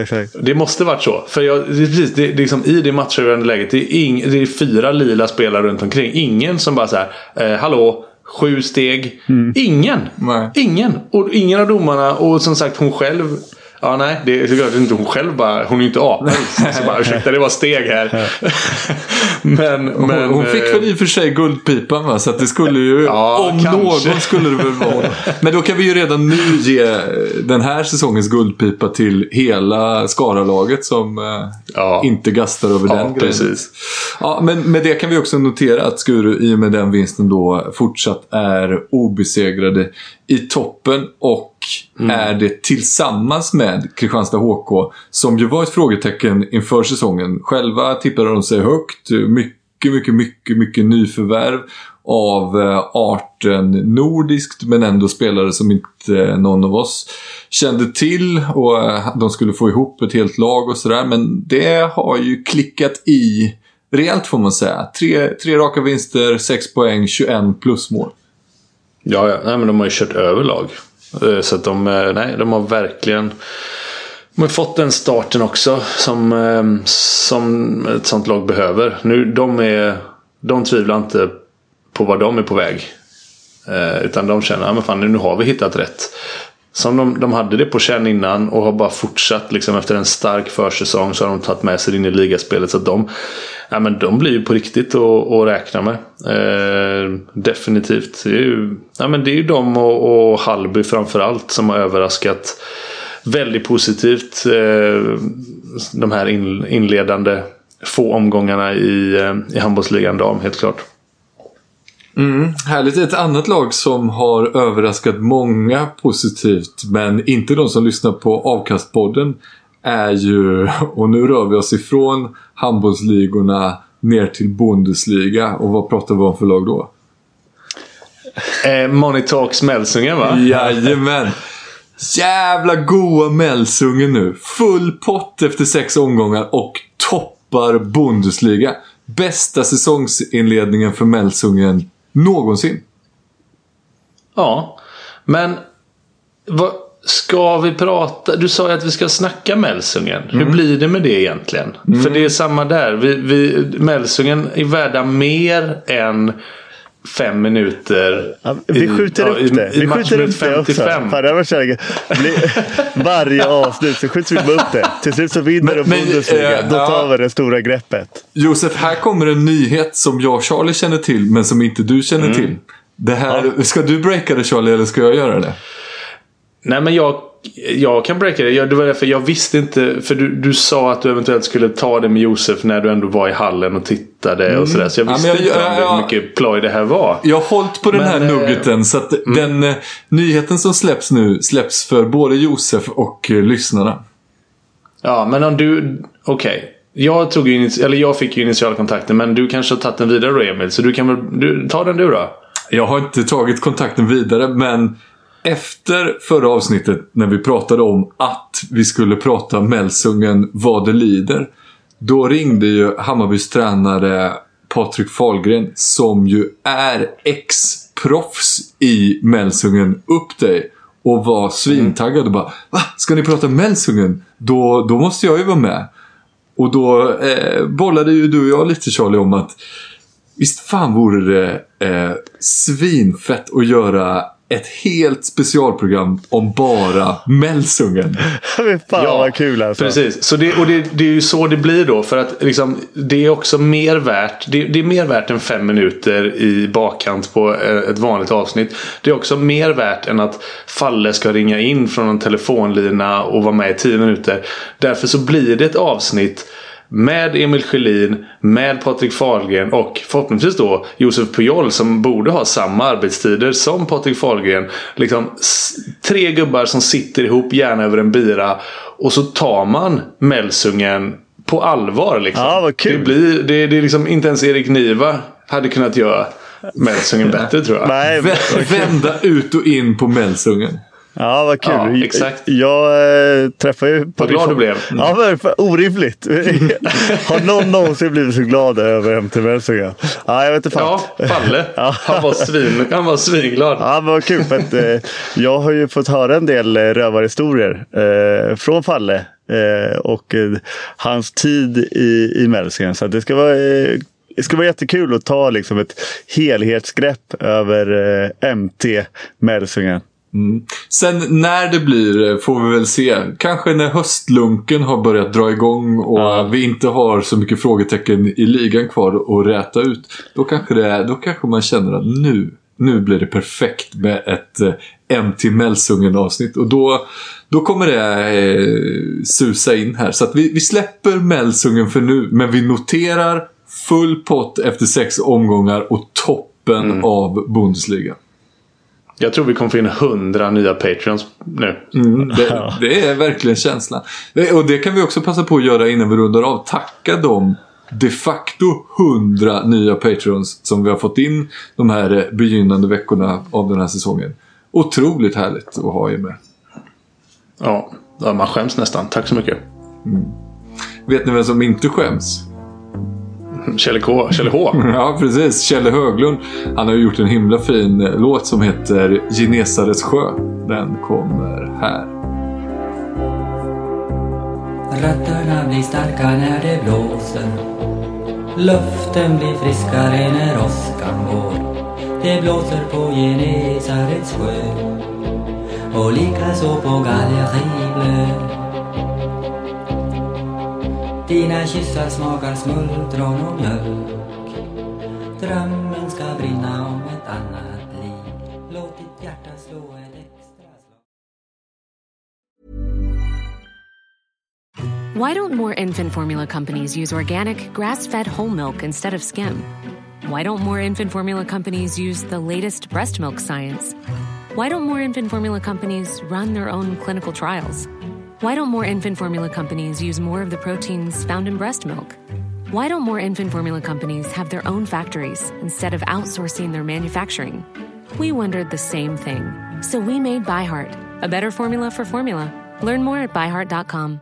exakt. Det måste varit så. För jag, det precis, det, det är liksom, i det matchavgörande läget. Det är, ing, det är fyra lila spelare runt omkring. Ingen som bara så här. Eh, hallå, sju steg. Ingen. Nej. Ingen. Och ingen av domarna. Och som sagt hon själv. Ja nej, det är såklart inte hon själv bara. Hon är ju inte apa. [LAUGHS] Så bara, ursäkta det var steg här. [LAUGHS] men, Hon, men, hon fick eh, väl i och för sig guldpipan va? Så att det skulle ju, Ja, om kanske. någon skulle det väl vara. Men då kan vi ju redan nu ge den här säsongens guldpipa till hela Skara-laget som eh, Ja. inte gastar över Ja, den grejen. precis. Ja, men med det kan vi också notera att Skuru i och med den vinsten då fortsatt är obesegrade i toppen och Mm. är det tillsammans med Kristianstad HK som ju var ett frågetecken inför säsongen. Själva tippade de sig högt. Mycket, mycket, mycket, mycket nyförvärv. av eh, arten nordiskt men ändå spelare som inte någon av oss kände till och eh, de skulle få ihop ett helt lag och sådär. Men det har ju klickat i rejält får man säga. Tre, tre raka vinster, 6 poäng, 21 plusmål. Ja, ja. Nej, men de har ju kört över lag. Eh, så att de, eh, nej, de har verkligen de har fått den starten också som, ehm, som ett sånt lag behöver. Nu, de, är, de tvivlar inte på vad de är på väg. Eh, utan de känner att fan, nu har vi hittat rätt. Som de, de hade det på känn innan och har bara fortsatt liksom, efter en stark försäsong så har de tagit med sig det in i ligaspelet. Så att de, ja, men de blir ju på riktigt att att räkna med. Eh, definitivt. Det är ju, ja, men det är ju de och, och Hallby framförallt som har överraskat väldigt positivt. Eh, de här in, inledande få omgångarna i, eh, i handbollsligan dam helt klart. Mm, härligt. Ett annat lag som har överraskat många positivt, men inte de som lyssnar på Avkastpodden, är ju, och nu rör vi oss ifrån handbollsligorna ner till Bundesliga. Och vad pratar vi om för lag då? Eh, Money Talks Melsungen va? Jajamän! Jävla goa Melsungen nu. Full pott efter sex omgångar och toppar Bundesliga. Bästa säsongsinledningen för Melsungen någonsin. Ja, men vad, ska vi prata? Du sa ju att vi ska snacka Melsungen. Hur blir det med det egentligen? För det är samma där. Vi, vi, Melsungen är värda mer än fem minuter. Ja, vi i- skjuter ja, upp i- det. i Vi skjuter upp det också. 55. Fan, det var [LAUGHS] Varje avslut så skjuter vi bara upp det. Till slut så vinner Men- de men, Bundesliga. eh, Då ja. tar vi det stora greppet. Josef, här kommer en nyhet som jag och Charlie känner till, men som inte du känner Mm. till. Det här, Ska du breaka det Charlie, eller ska jag göra det? Nej men jag, jag kan breaka det. Jag, det var därför jag visste inte. För du, du sa att du eventuellt skulle ta det med Josef när du ändå var i hallen och tittade och sådär. Så jag Ja, visste men jag- inte ja, om det, ja. hur mycket ploj det här var. Jag har hållit på den Men, här eh, nuggeten så att den eh, nyheten som släpps nu släpps för både Josef och eh, lyssnarna. Ja men om du, okej. Jag, tog ju initia- eller jag fick ju initiala kontakten men du kanske har tagit den vidare då Emil. Så du kan väl, du, ta den du då. Jag har inte tagit kontakten vidare, men efter förra avsnittet när vi pratade om att vi skulle prata Melsungen vad det lider. Då ringde ju Hammarbys tränare Patrik Fahlgren, som ju är ex-proffs i Melsungen, upp dig. Och var svintaggad och bara Va? Ska ni prata Melsungen? Då, då måste jag ju vara med. Och då eh, bollade ju du och jag lite Charlie om att Visst fan vore det eh, svinfett att göra ett helt specialprogram om bara Melsungen. [LAUGHS] Fy fan vad kul alltså. Precis. Så det, och det, det är ju så det blir då. För att liksom, det är också mer värt. Det, det är mer värt än fem minuter i bakkant på eh, ett vanligt avsnitt. Det är också mer värt än att Falle ska ringa in från en telefonlina och vara med i tio minuter. Därför så blir det ett avsnitt med Emil Sjölin, med Patrik Fahlgren och förhoppningsvis då Josef Pujol som borde ha samma arbetstider som Patrik Fahlgren. Liksom tre gubbar som sitter ihop, gärna över en bira. Och så tar man Melsungen på allvar. Liksom. Ja, vad kul. Det, blir, det, det är liksom inte ens Erik Niva hade kunnat göra Melsungen bättre tror jag. Nej, Vända ut och in på Melsungen. Ja, vad kul. Ja, exakt. Jag äh, träffade ju... Vad glad du blev. Ja, men orimligt. [LAUGHS] Har någon någonsin blivit så glad över MT Melsungen? Ja, jag vet inte fan. Ja, Falle. Han var, svin, han var svinglad. Ja, men vad kul. För att, eh, jag har ju fått höra en del eh, rövarhistorier eh, från Falle eh, och eh, hans tid i, i Melsingen. Så det ska vara eh, det ska vara jättekul att ta liksom, ett helhetsgrepp över eh, MT Melsingen. Sen när det blir eh, får vi väl se. Kanske när höstlunken har börjat dra igång och Ja. vi inte har så mycket frågetecken i ligan kvar att räta ut. Då kanske, det, då kanske man känner att nu, nu blir det perfekt med ett eh, MT Melsungen avsnitt. Och då, då kommer det eh, susa in här. Så att vi, vi släpper Melsungen för nu. Men vi noterar full pott efter sex omgångar och toppen av Bundesliga. Jag tror vi kommer få in hundra nya Patreons nu. Mm, det, [LAUGHS] det är verkligen känslan. Det- Och det kan vi också passa på att göra innan vi rundar av. Tacka dem de facto 100 nya Patreons som vi har fått in de här eh, begynnande veckorna av den här säsongen. Otroligt härligt att ha er med. Ja, man skäms nästan. Tack så mycket. Vet ni vem som inte skäms? Kjell K. Kjell H. [LAUGHS] Ja, precis. Kjelle Höglund. Han har gjort en himla fin eh, låt som heter Genesares sjö. Den kommer här. Rötterna blir starka när det blåser Luften blir friskare när åskan går Det blåser på Genesarets sjö och likaså på Gallerivlö Dina kyssar smakar smultron och mjölk Drömmen ska brinna om ett annat liv Låt ditt hjärta slå ett extra slag Why don't more infant formula companies use organic, grass fed whole milk instead of skim? Why don't more infant formula companies use the latest breast milk science? Why don't more infant formula companies run their own clinical trials? Why don't more infant formula companies use more of the proteins found in breast milk? Why don't more infant formula companies have their own factories instead of outsourcing their manufacturing? We wondered the same thing. So we made ByHeart, a better formula for formula. Learn more at byheart.com.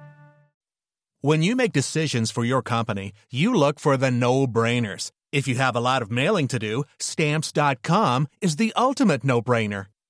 When you make decisions for your company, you look for the no brainers. If you have a lot of mailing to do, stamps.com is the ultimate no brainer.